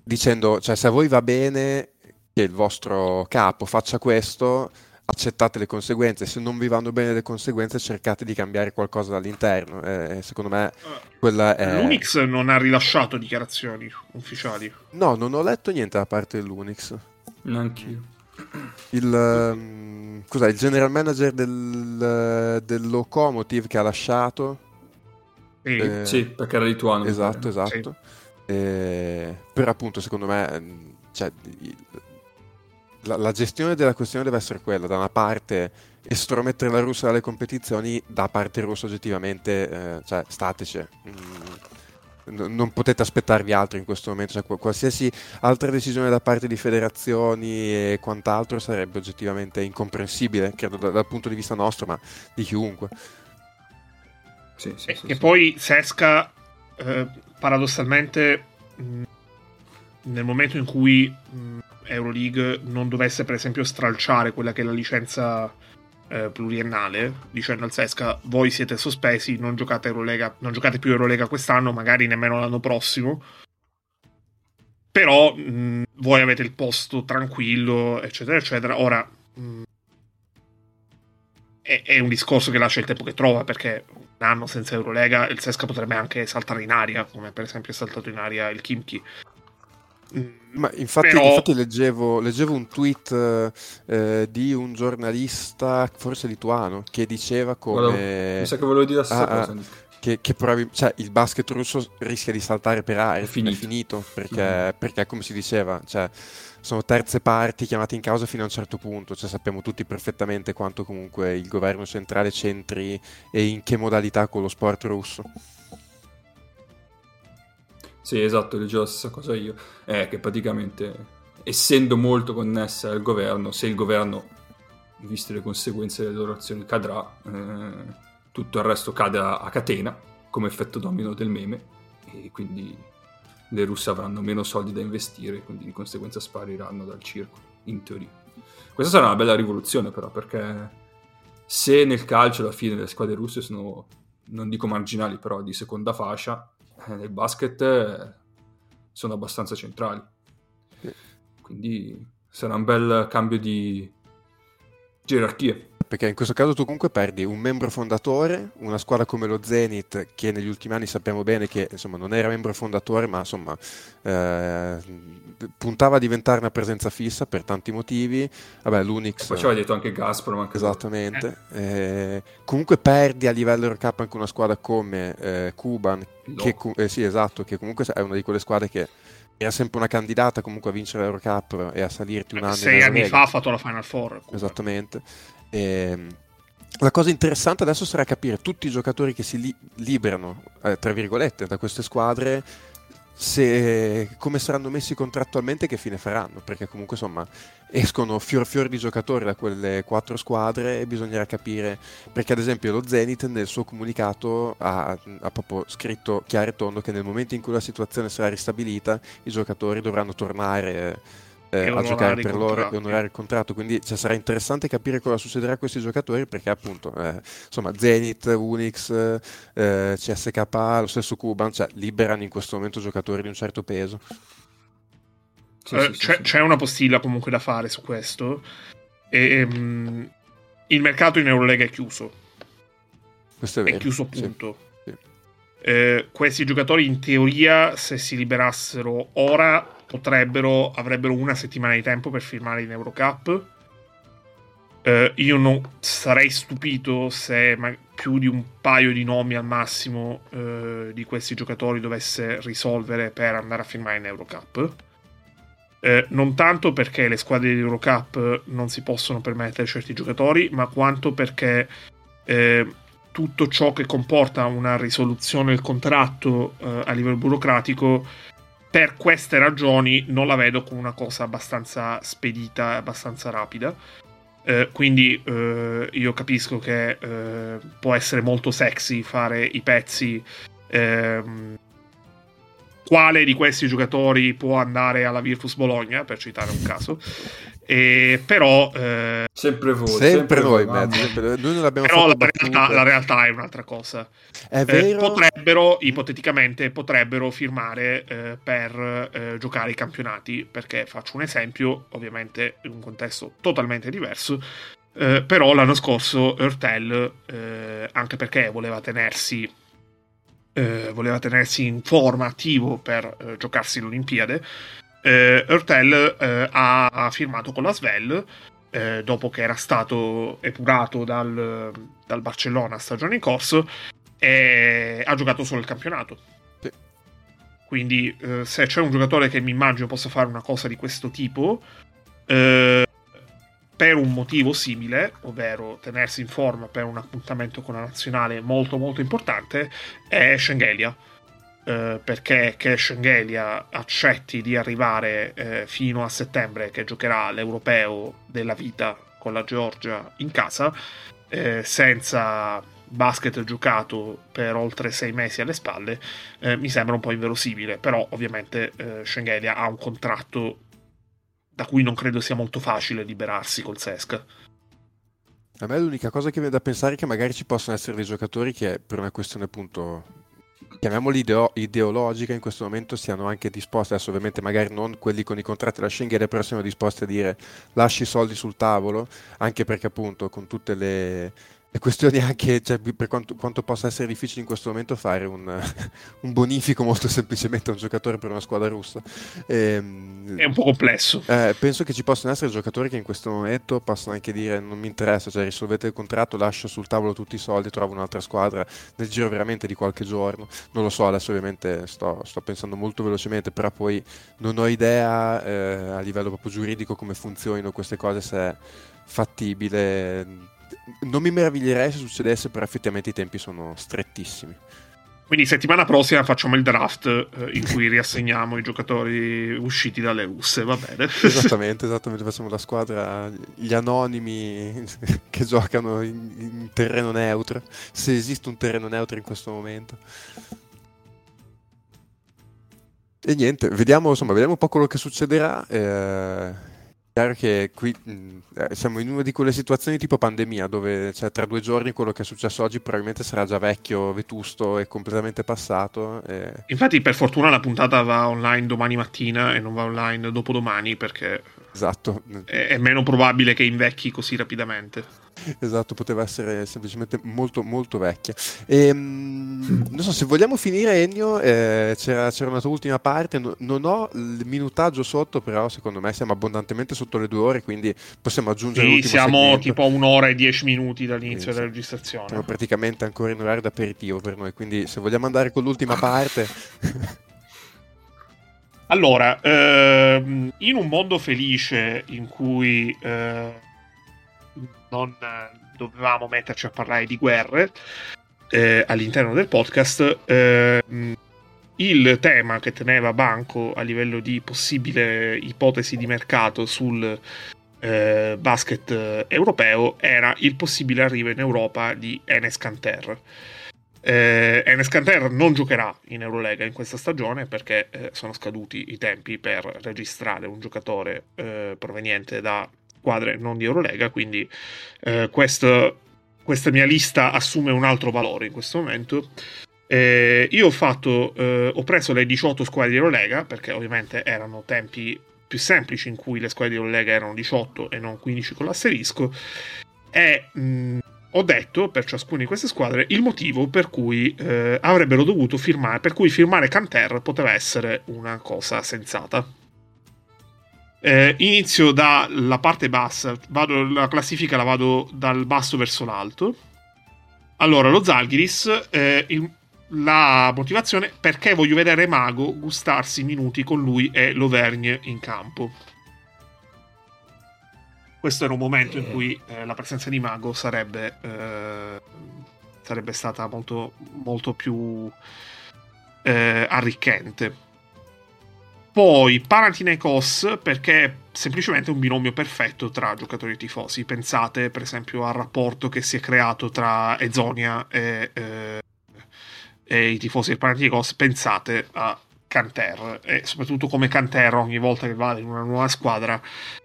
dicendo cioè se a voi va bene che il vostro capo faccia questo accettate le conseguenze, se non vi vanno bene le conseguenze cercate di cambiare qualcosa dall'interno. Eh, secondo me quella è... L'Unix non ha rilasciato dichiarazioni ufficiali. No, non ho letto niente da parte dell'Unix. Neanch'io. Il, um, cos'è, il general manager del, del Locomotive che ha lasciato. Sì, eh, sì perché era lituano. Esatto, esatto. Sì. Eh, però appunto secondo me... Cioè, la, la, gestione della questione deve essere quella, da una parte estromettere la Russia dalle competizioni, da parte russa oggettivamente, eh, cioè stateci. Mm, non potete aspettarvi altro in questo momento, cioè, qualsiasi altra decisione da parte di federazioni e quant'altro sarebbe oggettivamente incomprensibile, credo dal, dal punto di vista nostro, ma di chiunque. Sì, sì, e sì, poi Sesca, eh, paradossalmente, mh, mm, nel momento in cui mh, mm, Euroleague non dovesse per esempio stralciare quella che è la licenza eh, pluriennale, dicendo al Sesca voi siete sospesi, non giocate, Eurolega, non giocate più Eurolega quest'anno, magari nemmeno l'anno prossimo, però mh, voi avete il posto tranquillo, eccetera, eccetera. Ora mh, è, un discorso che lascia il tempo che trova, perché un anno senza Eurolega il Sesca potrebbe anche saltare in aria, come per esempio è saltato in aria il Kimchi. Ma infatti, Però... infatti leggevo, leggevo, un tweet eh, di un giornalista, forse lituano, che diceva come... mi sa che volevo dire la stessa ah, cosa. Ah, che, che probabil- cioè, il basket russo rischia di saltare per aria, è finito, è finito perché, mm-hmm. perché, come si diceva, cioè, sono terze parti chiamate in causa fino a un certo punto, cioè, sappiamo tutti perfettamente quanto comunque il governo centrale c'entri e in che modalità con lo sport russo. Sì, esatto, leggevo la stessa cosa io. È che praticamente, essendo molto connessa al governo, se il governo, viste le conseguenze delle loro azioni, cadrà, eh, tutto il resto cade a, a catena, come effetto domino del meme, e quindi le russe avranno meno soldi da investire, quindi di conseguenza spariranno dal circo, in teoria. Questa sarà una bella rivoluzione però, perché se nel calcio alla fine le squadre russe sono, non dico marginali, però di seconda fascia, nel basket eh, sono abbastanza centrali. Quindi sarà un bel cambio di gerarchie perché in questo caso tu comunque perdi un membro fondatore, una squadra come lo Zenith che negli ultimi anni sappiamo bene che insomma, non era membro fondatore ma insomma, eh, puntava a diventare una presenza fissa per tanti motivi. Vabbè, l'Unix... Poi ci aveva detto anche Gazprom. Anche esattamente. Eh, comunque perdi a livello Eurocup anche una squadra come eh, Kuban, che, eh, sì, esatto, che comunque è una di quelle squadre che era sempre una candidata comunque a vincere l'Eurocup e a salirti un anno. Sei anni fa ha fatto la Final Four. Esattamente. E, ehm, la cosa interessante adesso sarà capire tutti i giocatori che si li- liberano, eh, tra virgolette, da queste squadre, se, come saranno messi contrattualmente e che fine faranno, perché comunque insomma escono fior fior di giocatori da quelle quattro squadre e bisognerà capire, perché ad esempio lo Zenith nel suo comunicato ha, ha proprio scritto chiaro e tondo che nel momento in cui la situazione sarà ristabilita i giocatori dovranno tornare eh, a giocare per loro e onorare il contratto. Quindi cioè, sarà interessante capire cosa succederà a questi giocatori perché appunto eh, insomma Zenith, Unix, eh, CSK, lo stesso Kuban cioè, liberano in questo momento giocatori di un certo peso. Sì, sì, c'è, sì, c'è, una postilla comunque da fare su questo. E, um, il mercato in Eurolega è chiuso. Questo è vero. È chiuso appunto. Eh, questi giocatori in teoria se si liberassero ora potrebbero, avrebbero una settimana di tempo per firmare in Eurocup. Uh, io non sarei stupito se più di un paio di nomi al massimo uh, di questi giocatori dovesse risolvere per andare a firmare in Eurocup. Uh, non tanto perché le squadre di Eurocup non si possono permettere certi giocatori, ma quanto perché tutto ciò che comporta una risoluzione del contratto a livello burocratico per queste ragioni non la vedo come una cosa abbastanza spedita abbastanza rapida. Eh, quindi eh, io capisco che eh, può essere molto sexy fare i pezzi. Ehm, quale di questi giocatori può andare alla Virtus Bologna, per citare un caso. E, però eh, sempre voi sempre, sempre noi, mezzo, sempre, noi. Non abbiamo però la realtà, la realtà, è un'altra cosa. È eh, potrebbero ipoteticamente potrebbero firmare eh, per eh, giocare i campionati perché faccio un esempio ovviamente in un contesto totalmente diverso. Eh, però l'anno scorso Ertel eh, anche perché voleva tenersi voleva tenersi in forma attivo per giocarsi l'Olimpiade eh, Ertel eh, ha, ha, firmato con la Svel eh, dopo che era stato epurato dal, dal, Barcellona stagione in corso e ha giocato solo il campionato. Sì. Quindi eh, se c'è un giocatore che mi immagino possa fare una cosa di questo tipo, eh, per un motivo simile, ovvero tenersi in forma per un appuntamento con la nazionale molto molto importante, è Schengelia eh, perché che Schengelia accetti di arrivare eh, fino a settembre che giocherà l'europeo della vita con la Georgia in casa eh, senza basket giocato per oltre sei mesi alle spalle eh, mi sembra un po' inverosimile. Però ovviamente eh, Schengelia ha un contratto da cui non credo sia molto facile liberarsi col Sesca a me l'unica cosa che viene da pensare è che magari ci possono essere dei giocatori che per una questione appunto chiamiamoli ideo- ideologica in questo momento siano anche disposti, adesso ovviamente magari non quelli con i contratti da Schengen, però siano disposti a dire lasci i soldi sul tavolo, anche perché appunto con tutte le, le questioni anche, cioè, per quanto, quanto, possa essere difficile in questo momento fare un, un, bonifico molto semplicemente a un giocatore per una squadra russa. E, ehm, è un po' complesso. Eh, penso che ci possano essere giocatori che in questo momento possono anche dire non mi interessa, cioè risolvete il contratto, lascio sul tavolo tutti i soldi, trovo un'altra squadra nel giro veramente di qualche giorno. Non lo so, adesso ovviamente sto, sto pensando molto velocemente, però poi non ho idea eh, a livello proprio giuridico come funzionino queste cose, se è fattibile non mi meraviglierei se succedesse, però effettivamente i tempi sono strettissimi. Quindi settimana prossima facciamo il draft eh, in cui riassegniamo i giocatori usciti dalle russe, va bene? Esattamente, esattamente, facciamo la squadra, gli anonimi che giocano in, in terreno neutro, se esiste un terreno neutro in questo momento. E niente, vediamo, insomma, vediamo un po' quello che succederà. Eh chiaro che qui mh, eh, siamo in una di quelle situazioni tipo pandemia dove cioè, tra due giorni quello che è successo oggi probabilmente sarà già vecchio, vetusto e completamente passato. E... Infatti per fortuna la puntata va online domani mattina e non va online dopodomani perché esatto. è, è meno probabile che invecchi così rapidamente. Esatto, poteva essere semplicemente molto molto vecchia. E, ehm, non so se vogliamo finire Ennio, eh, c'era, c'era, una tua ultima parte, no, non ho il minutaggio sotto, però secondo me siamo abbondantemente sotto le due ore, quindi possiamo aggiungere sì, siamo segmento. tipo a un'ora e dieci minuti dall'inizio sì, della registrazione. Siamo praticamente ancora in orario d'aperitivo per noi, quindi se vogliamo andare con l'ultima parte... allora, ehm, in un mondo felice in cui... Eh, non dovevamo metterci a parlare di guerre eh, all'interno del podcast, eh, il tema che teneva banco a livello di possibile ipotesi di mercato sul eh, basket europeo era il possibile arrivo in Europa di Enes Kanter. Eh, Enes Kanter non giocherà in Eurolega in questa stagione perché eh, sono scaduti i tempi per registrare un giocatore eh, proveniente da squadre non di Eurolega, quindi eh, questo, questa mia lista assume un altro valore in questo momento. Eh, io ho fatto, eh, ho preso le 18 squadre di Eurolega, perché ovviamente erano tempi più semplici in cui le squadre di Eurolega erano 18 e non 15 con l'asterisco, e mh, ho detto per ciascuna di queste squadre il motivo per cui eh, avrebbero dovuto firmare, per cui firmare Canter poteva essere una cosa sensata. Eh, inizio dalla parte bassa, vado, la classifica la vado dal basso verso l'alto. Allora, lo Zalgiris, eh, il, la motivazione perché voglio vedere Mago gustarsi minuti con lui e l'Auvergne in campo. Questo era un momento in cui eh, la presenza di Mago sarebbe, eh, sarebbe stata molto, molto più eh, arricchente. Poi Panathinaikos perché è semplicemente un binomio perfetto tra giocatori e tifosi. Pensate per esempio al rapporto che si è creato tra Ezonia e, eh, e i tifosi del Panathinaikos. Pensate a Canter e soprattutto come Canter ogni volta che va in una nuova squadra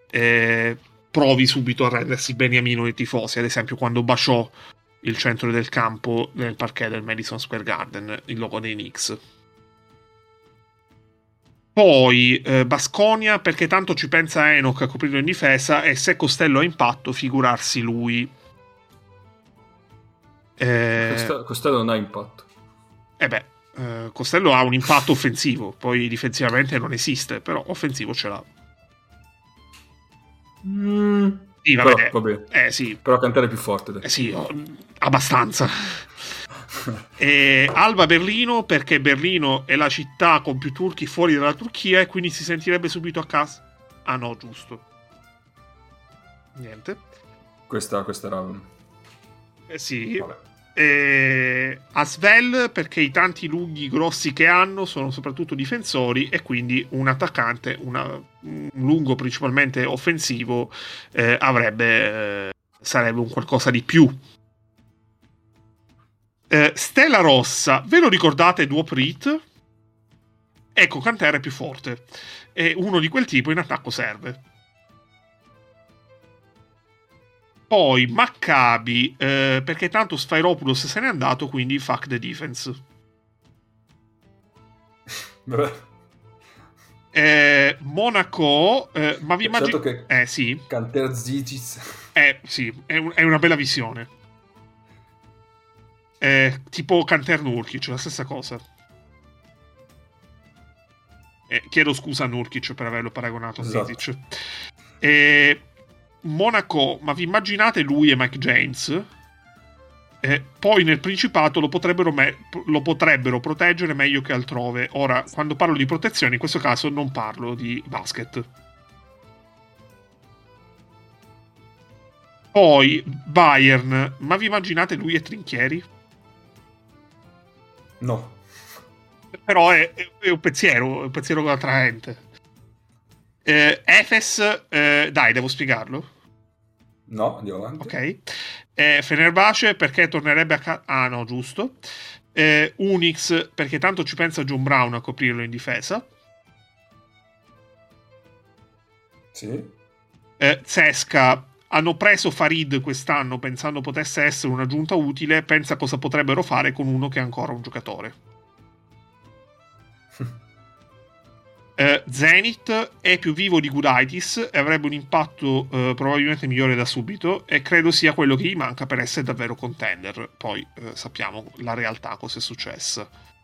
eh, provi subito a rendersi beniamino dei tifosi. Ad esempio quando baciò il centro del campo nel parquet del Madison Square Garden, il logo dei Knicks. Poi eh, Basconia perché tanto ci pensa Enoch a coprirlo in difesa e se Costello ha impatto figurarsi lui. Eh... Costello non ha impatto. Eh beh, eh, Costello ha un impatto offensivo, poi difensivamente non esiste, però offensivo ce l'ha. Mm. Sì, va però, vabbè. Eh, sì. Però cantare più forte. Eh sì, abbastanza. E Alba Berlino perché Berlino è la città con più turchi fuori dalla Turchia e quindi si sentirebbe subito a casa. Ah no, giusto. Niente. Questa, questa era... Eh sì. Vabbè. E Asvel perché i tanti lunghi grossi che hanno sono soprattutto difensori e quindi un attaccante, una, un lungo principalmente offensivo, eh, avrebbe, eh, sarebbe un qualcosa di più eh, Stella Rossa, ve lo ricordate Duoprit? Ecco, Cantera è più forte. E uno di quel tipo in attacco serve. Poi Maccabi, eh, perché tanto Sfairopoulos se n'è andato, quindi fuck the defense. eh, Monaco, eh, ma vi immaginate... Eh sì. Canter Zigis. Eh sì, è, un- è una bella visione. È tipo Canter Nurkic, la stessa cosa. Eh, chiedo scusa a Nurkic per averlo paragonato a esatto. Zizic. E Monaco, ma vi immaginate lui e Mike James? Eh, poi nel Principato lo potrebbero, me- lo potrebbero, proteggere meglio che altrove. Ora, quando parlo di protezione, in questo caso non parlo di basket. Poi Bayern, ma vi immaginate lui e Trinchieri? No. però è, è, un pensiero, è un pensiero attraente. Eh, Efes, eh, dai, devo spiegarlo? No, andiamo avanti. Ok. Eh, Fenerbahce perché tornerebbe a casa... Ah no, giusto. Eh, Unix perché tanto ci pensa John Brown a coprirlo in difesa. Sì. Eh, Zesca hanno preso Farid quest'anno pensando potesse essere un'aggiunta utile, pensa cosa potrebbero fare con uno che è ancora un giocatore. eh, Zenith è più vivo di Gudaitis e avrebbe un impatto eh, probabilmente migliore da subito e credo sia quello che gli manca per essere davvero contender. Poi eh, sappiamo la realtà cosa è successo.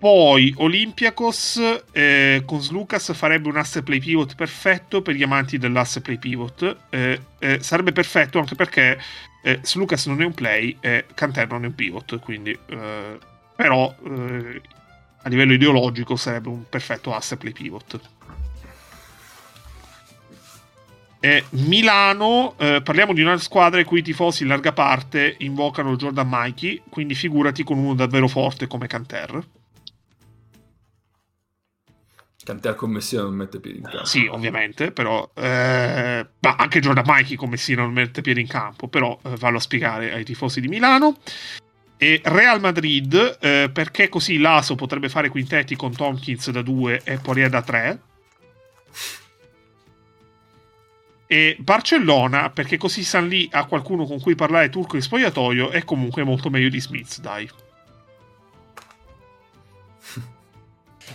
Poi Olympiacos eh, con Slucas farebbe un asse play pivot perfetto per gli amanti dell'asse play pivot. Eh, eh, sarebbe perfetto anche perché eh, Slucas non è un play e Canter non è un pivot. Quindi, eh, però eh, a livello ideologico sarebbe un perfetto asse play pivot. E Milano, eh, parliamo di una squadra i cui i tifosi in larga parte invocano Jordan Mikey, quindi figurati con uno davvero forte come Canter. Canter con Messina non mette piedi in campo. Sì, ovviamente, però... Eh, ma anche Jordan Mikey con Messina non mette piedi in campo, però eh, vallo a spiegare ai tifosi di Milano. E Real Madrid, eh, perché così l'Aso potrebbe fare quintetti con Tompkins da 2 e Poirier da 3. E Barcellona, perché così San Lì ha qualcuno con cui parlare turco in spogliatoio, è comunque molto meglio di Smith, dai.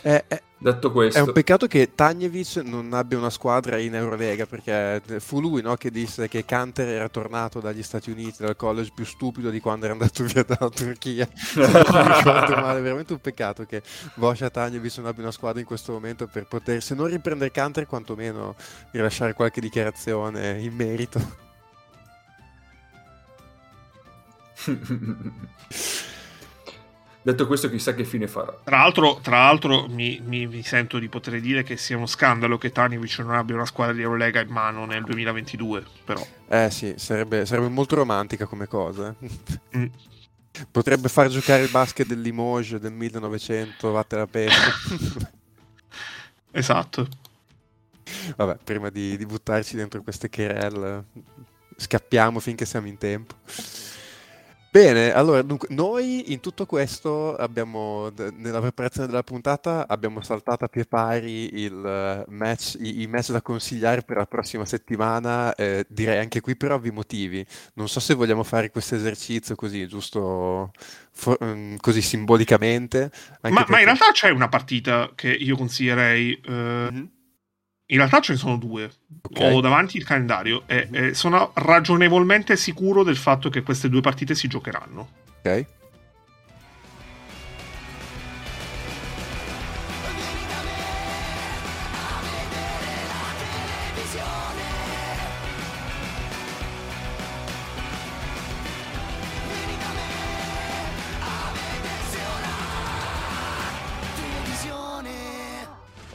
Eh, eh, Detto questo, È un peccato che Tagnevic non abbia una squadra in Eurolega perché fu lui no, che disse che Canter era tornato dagli Stati Uniti, dal college più stupido di quando era andato via dalla Turchia. Male, è veramente un peccato che Boscia Tagnevic non abbia una squadra in questo momento per poter, se non riprendere Canter, quantomeno rilasciare qualche dichiarazione in merito. detto questo, chissà che fine farà. Tra l'altro, tra l'altro mi, mi- mi sento di poter dire che sia uno scandalo che Tanivic non abbia una squadra di Eurolega in mano nel 2022, però. Eh sì, sarebbe, sarebbe molto romantica come cosa. eh. Mm. Potrebbe far giocare il basket del Limoges del 1900, vatte la peste. Esatto. Vabbè, prima di, di buttarci dentro queste querelle, scappiamo finché siamo in tempo. Bene, allora, dunque, noi in tutto questo abbiamo, nella preparazione della puntata, abbiamo saltato a pie pari il eh, match, i, i match da consigliare per la prossima settimana, eh, direi anche qui per ovvi motivi. Non so se vogliamo fare questo esercizio così, giusto for- mm, così simbolicamente. Ma, ma perché- in realtà c'è una partita che io consiglierei. eh, Mhm. In realtà ce ne sono due. Ok. Ho davanti il calendario e, e sono ragionevolmente sicuro del fatto che queste due partite si giocheranno. Ok.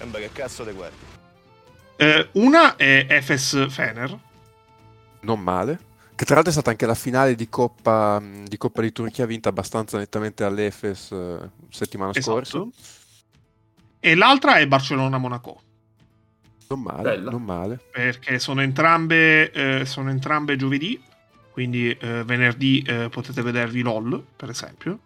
E beh, che cazzo te guardi? Eh, una è Efes Fener. non male. Che tra l'altro è stata anche la finale di Coppa di, Coppa di Turchia vinta abbastanza nettamente all'Efes eh, settimana scorsa. Esatto. E l'altra è Barcellona-Monaco. Non male, Bella. non male. perché sono entrambe, eh, sono entrambe giovedì, quindi eh, venerdì eh, potete vedervi LOL, per esempio,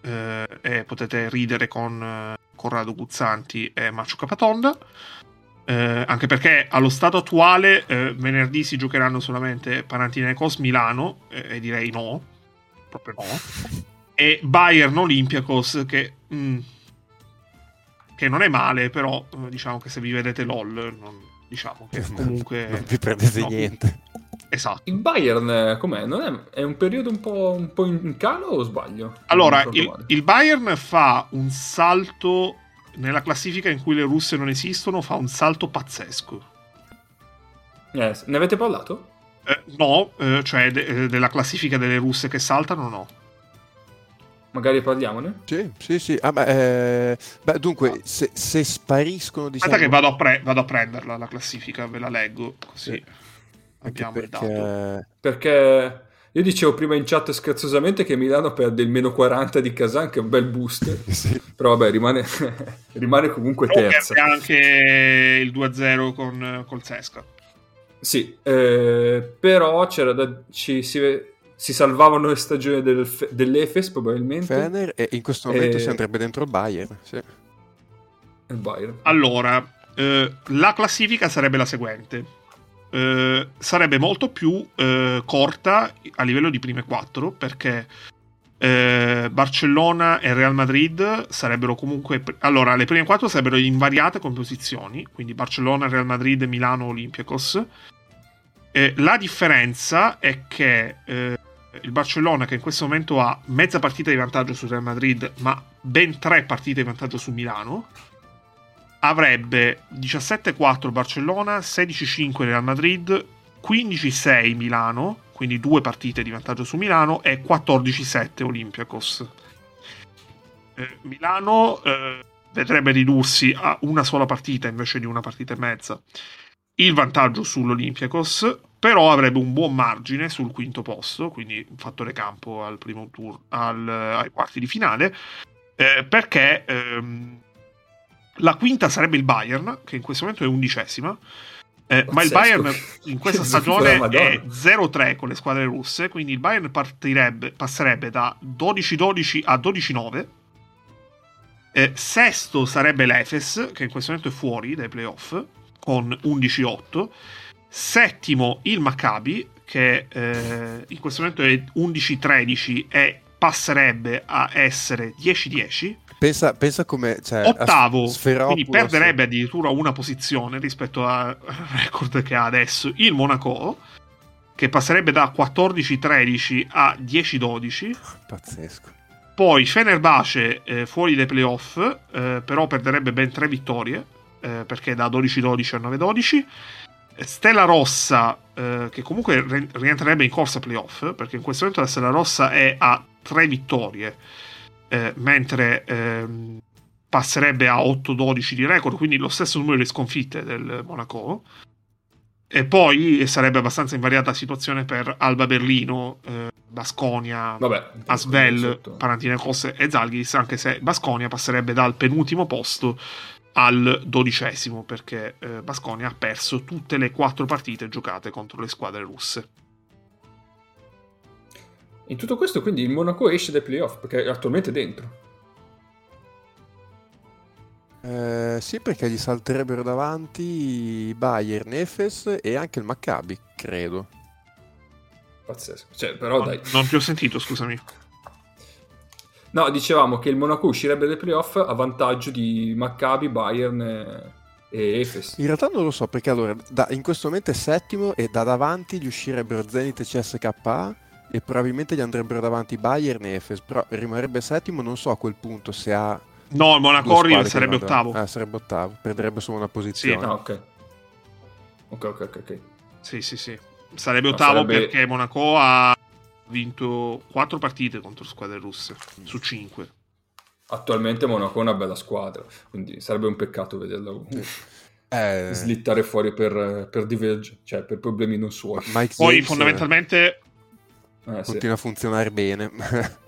eh, e potete ridere con eh, Corrado Guzzanti e Marcio Capatonda. Eh, anche perché allo stato attuale eh, venerdì si giocheranno solamente Panathinaikos Milano eh, e direi no proprio no e Bayern Olympiacos che mm, che non è male però eh, diciamo che se vi vedete LOL non, diciamo che comunque non vi prendete no. niente. esatto Il Bayern, eh, com'è? Non è, è un periodo un po', un po' in calo o sbaglio? allora il, il Bayern fa un salto nella classifica in cui le russe non esistono fa un salto pazzesco male. Eh, ne avete parlato? Eh, no, eh, cioè de- eh, della classifica delle russe che saltano, no. Magari parliamone? Sì, sì, sì. Ah, beh, eh, beh, dunque, se, se spariscono, diciamo... Aspetta che vado a, pre- vado a prenderla la classifica, ve la leggo così Sì. Abbiamo il dato. perché... Io dicevo prima in chat scherzosamente che Milano perde il meno 40 di Kazan, che è un bel boost. Sì. Però vabbè, rimane, rimane comunque Però terza. perde anche il 2-0 con, col Sesca. Sì, eh, però c'era da, ci, si, si salvavano le stagioni del, dell'Efes probabilmente. Fener e in questo momento Eh, si andrebbe dentro il Bayern. Sì. e il Bayern. Allora, eh, la classifica sarebbe la seguente. Eh, sarebbe molto più eh, corta a livello di prime quattro perché eh, Barcellona e Real Madrid sarebbero comunque allora le prime quattro sarebbero invariate con posizioni quindi Barcellona, Real Madrid, Milano, Olympiacos. Eh, la differenza è che eh, il Barcellona che in questo momento ha mezza partita di vantaggio sul Real Madrid ma ben tre partite di vantaggio su Milano avrebbe 17-4 Barcellona, 16-5 Real Madrid, 15-6 Milano, quindi due partite di vantaggio su Milano, e 14-7 Olympiacos. Eh, Milano eh, vedrebbe ridursi a una sola partita invece di una partita e mezza il vantaggio sull'Olympiacos, però avrebbe un buon margine sul quinto posto, quindi fattore campo al primo tour, al- ai quarti di finale, eh, perché ehm, la quinta sarebbe il Bayern, che in questo momento è undicesima. eh, ma il. Bayern in questa stagione è Madonna. 0-3 con le squadre russe, quindi il Bayern partirebbe, passerebbe da 12-12 a 12-9. Eh, sesto sarebbe l'Efes, che in questo momento è fuori dai playoff, con 11-8. Settimo il Maccabi, che eh, in questo momento è 11-13 e passerebbe a essere 10-10. Pensa, pensa come... Cioè, Ottavo, quindi perderebbe addirittura una posizione rispetto al record che ha adesso il Monaco, che passerebbe da 14-13 a 10-12. Pazzesco. Poi Fenerbahce eh, fuori dai playoff, eh, però perderebbe ben tre vittorie, eh, perché da 12-12 a 9-12. Stella Rossa, eh, che comunque re- rientrerebbe in corsa playoff, perché in questo momento la Stella Rossa è a tre vittorie, eh, mentre ehm, passerebbe a 8-12 di record, quindi lo stesso numero di sconfitte del Monaco. E poi sarebbe abbastanza invariata la situazione per Alba Berlino, eh, Basconia, Asvel. Panathinaikos e Zalgiris, anche se Basconia passerebbe dal penultimo posto al dodicesimo, perché eh, Basconia ha perso tutte le quattro partite giocate contro le squadre russe. In tutto questo, quindi il Monaco esce dai playoff perché è attualmente dentro. Eh, sì, perché gli salterebbero davanti Bayern, Efes e anche il Maccabi, credo. Pazzesco. Cioè, però dai. Non ti ho sentito, scusami. No, dicevamo che il Monaco uscirebbe dai playoff a vantaggio di Maccabi, Bayern e, e Efes. In realtà non lo so, perché allora da- in questo momento è settimo e da davanti gli uscirebbero Zenit e CSKA e probabilmente gli andrebbero davanti Bayern e Efes, però rimarrebbe settimo, non so a quel punto se ha... No, il Monaco sarebbe ottavo. Ah, sarebbe ottavo, perderebbe solo una posizione. Ah, ok. Ok, ok, ok. ok. Sì, sì, sì. Sarebbe No, ottavo sarebbe- perché Monaco ha vinto quattro partite contro squadre russe su cinque. Attualmente Monaco è una bella squadra, quindi sarebbe un peccato vederla Eh, slittare fuori per, per diverge, cioè per problemi non suoi. Mike Poi James, fondamentalmente Sì. continua a funzionare bene.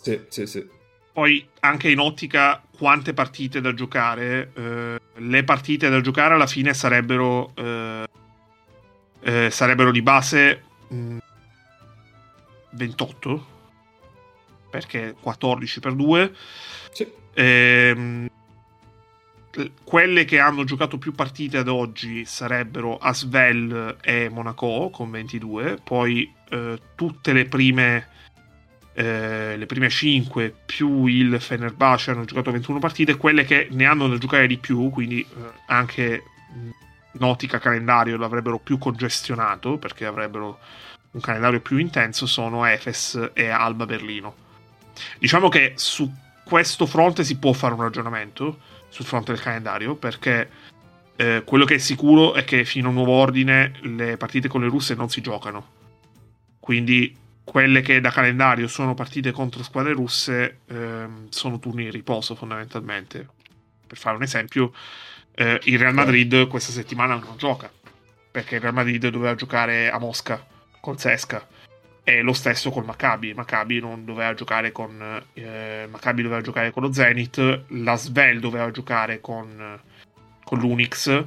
Sì, sì, sì. Poi anche in ottica quante partite da giocare, eh, le partite da giocare alla fine sarebbero, eh, eh, sarebbero di base mh, 28, perché 14 per 2. Sì. Quelle che hanno giocato più partite ad oggi sarebbero Asvel e Monaco con 22, poi eh, tutte le prime eh, le prime 5 più il Fenerbahce hanno giocato 21 partite, quelle che ne hanno da giocare di più, quindi eh, anche ottica calendario l'avrebbero più congestionato perché avrebbero un calendario più intenso sono Efes e Alba Berlino. Diciamo che su questo fronte si può fare un ragionamento sul fronte del calendario perché eh, quello che è sicuro è che fino a nuovo ordine le partite con le russe non si giocano. Quindi quelle che da calendario sono partite contro squadre russe ehm, sono turni di riposo fondamentalmente. Per fare un esempio, eh, il Real Madrid questa settimana non gioca perché il Real Madrid doveva giocare a Mosca col Sesca E lo stesso col Maccabi. Maccabi non doveva giocare con eh, Maccabi doveva giocare con lo Zenith, la Svel doveva giocare con, con l'Unix,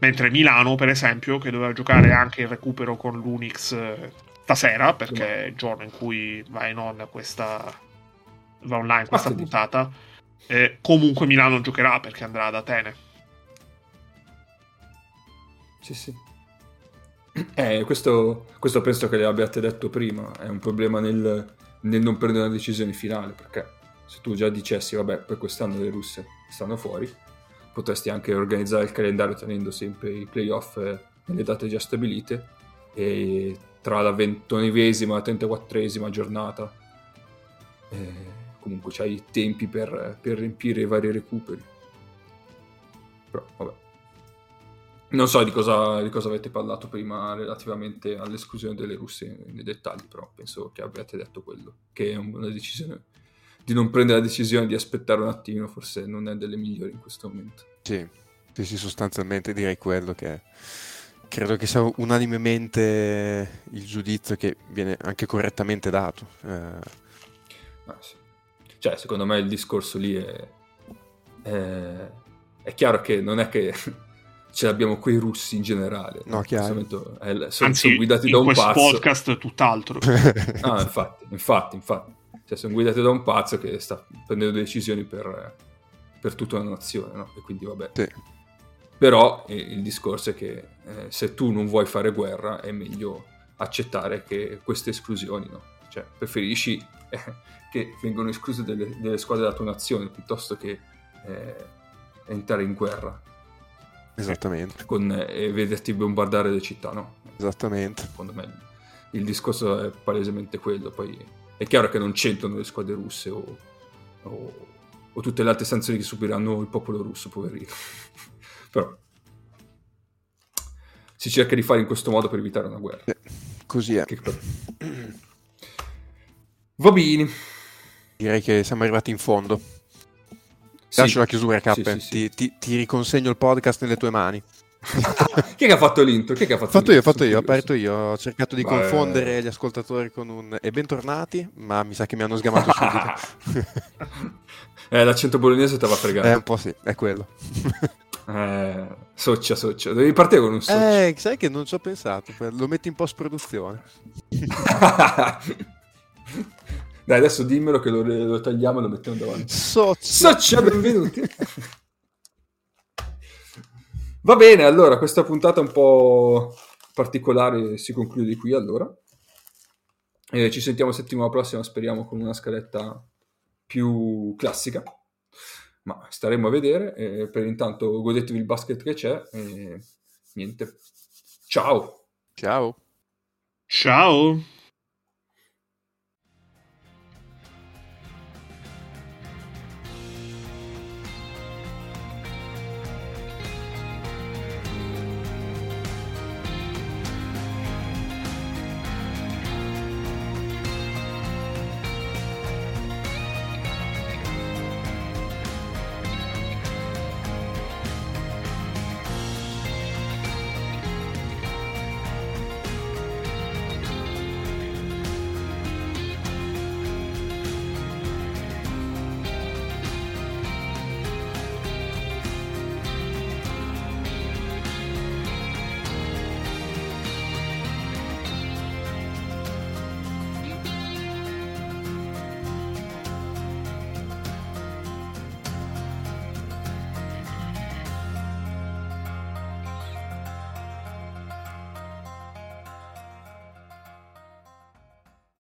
mentre Milano, per esempio, che doveva giocare anche il recupero con l'Unix eh, stasera, perché è il giorno in cui va in onda questa va online questa puntata. Eh, comunque Milano giocherà perché andrà ad Atene. Sì, sì. Eh, questo, questo, penso che l'abbiate detto prima, è un problema nel, nel, non prendere una decisione finale, perché se tu già dicessi, vabbè, per quest'anno le russe stanno fuori, potresti anche organizzare il calendario tenendo sempre i playoff eh, nelle date già stabilite e tra la ventonesima e la trentaquattresima giornata eh, comunque c'hai i tempi per, per riempire i vari recuperi. Però, vabbè. Non so di cosa, di cosa, avete parlato prima relativamente all'esclusione delle russe nei dettagli, però penso che abbiate detto quello, che è una decisione di non prendere la decisione di aspettare un attimino, forse non è delle migliori in questo momento. Sì, sì, sostanzialmente direi quello che credo che sia unanimemente il giudizio che viene anche correttamente dato. Eh... Ah, sì. Cioè, secondo me il discorso lì è, è, è chiaro che non è che ce l'abbiamo quei russi in generale. No, chiaro. È, sono, Anzi, sono guidati da un pazzo. podcast tutt'altro. ah, infatti, infatti, infatti. Cioè, sono guidati da un pazzo che sta prendendo decisioni per, per tutta una nazione, no? E quindi vabbè. Sì. Però eh, il discorso è che eh, se tu non vuoi fare guerra è meglio accettare che queste esclusioni, no? Cioè, preferisci eh, che vengano escluse delle, delle, squadre della tua nazione piuttosto che eh, entrare in guerra Esattamente. Con, e vederti bombardare le città, no? Esattamente. Secondo me il discorso è palesemente quello. Poi è chiaro che non c'entrano le squadre russe o, o, o tutte le altre sanzioni che subiranno il popolo russo, poverino. Però si cerca di fare in questo modo per evitare una guerra. Eh, così è. Per... Va bene. Direi che siamo arrivati in fondo. Sì. Lascio la chiusura, K. Sì, sì, ti, ti, ti, riconsegno il podcast nelle tue mani. Chi è che ha fatto l'intro? Chi è che ha fatto, fatto io, fatto io, ho aperto io. Ho cercato di Vai. confondere gli ascoltatori con un e bentornati, ma mi sa che mi hanno sgamato subito. eh, l'accento bolognese te va a fregare. Eh, un po' sì, è quello. eh, soccia, soccia. Devi partire con un soccia. Eh, sai che non ci ho pensato. Lo metti in post-produzione. Dai, adesso dimmelo che lo, lo tagliamo e lo mettiamo davanti. Socia. Socia, benvenuti. Va bene, allora, questa puntata un po' particolare si conclude qui allora. Eh, ci sentiamo settimana prossima, speriamo, con una scaletta più classica. Ma staremo a vedere. Eh, per intanto godetevi il basket che c'è. E niente. Ciao. Ciao. Ciao.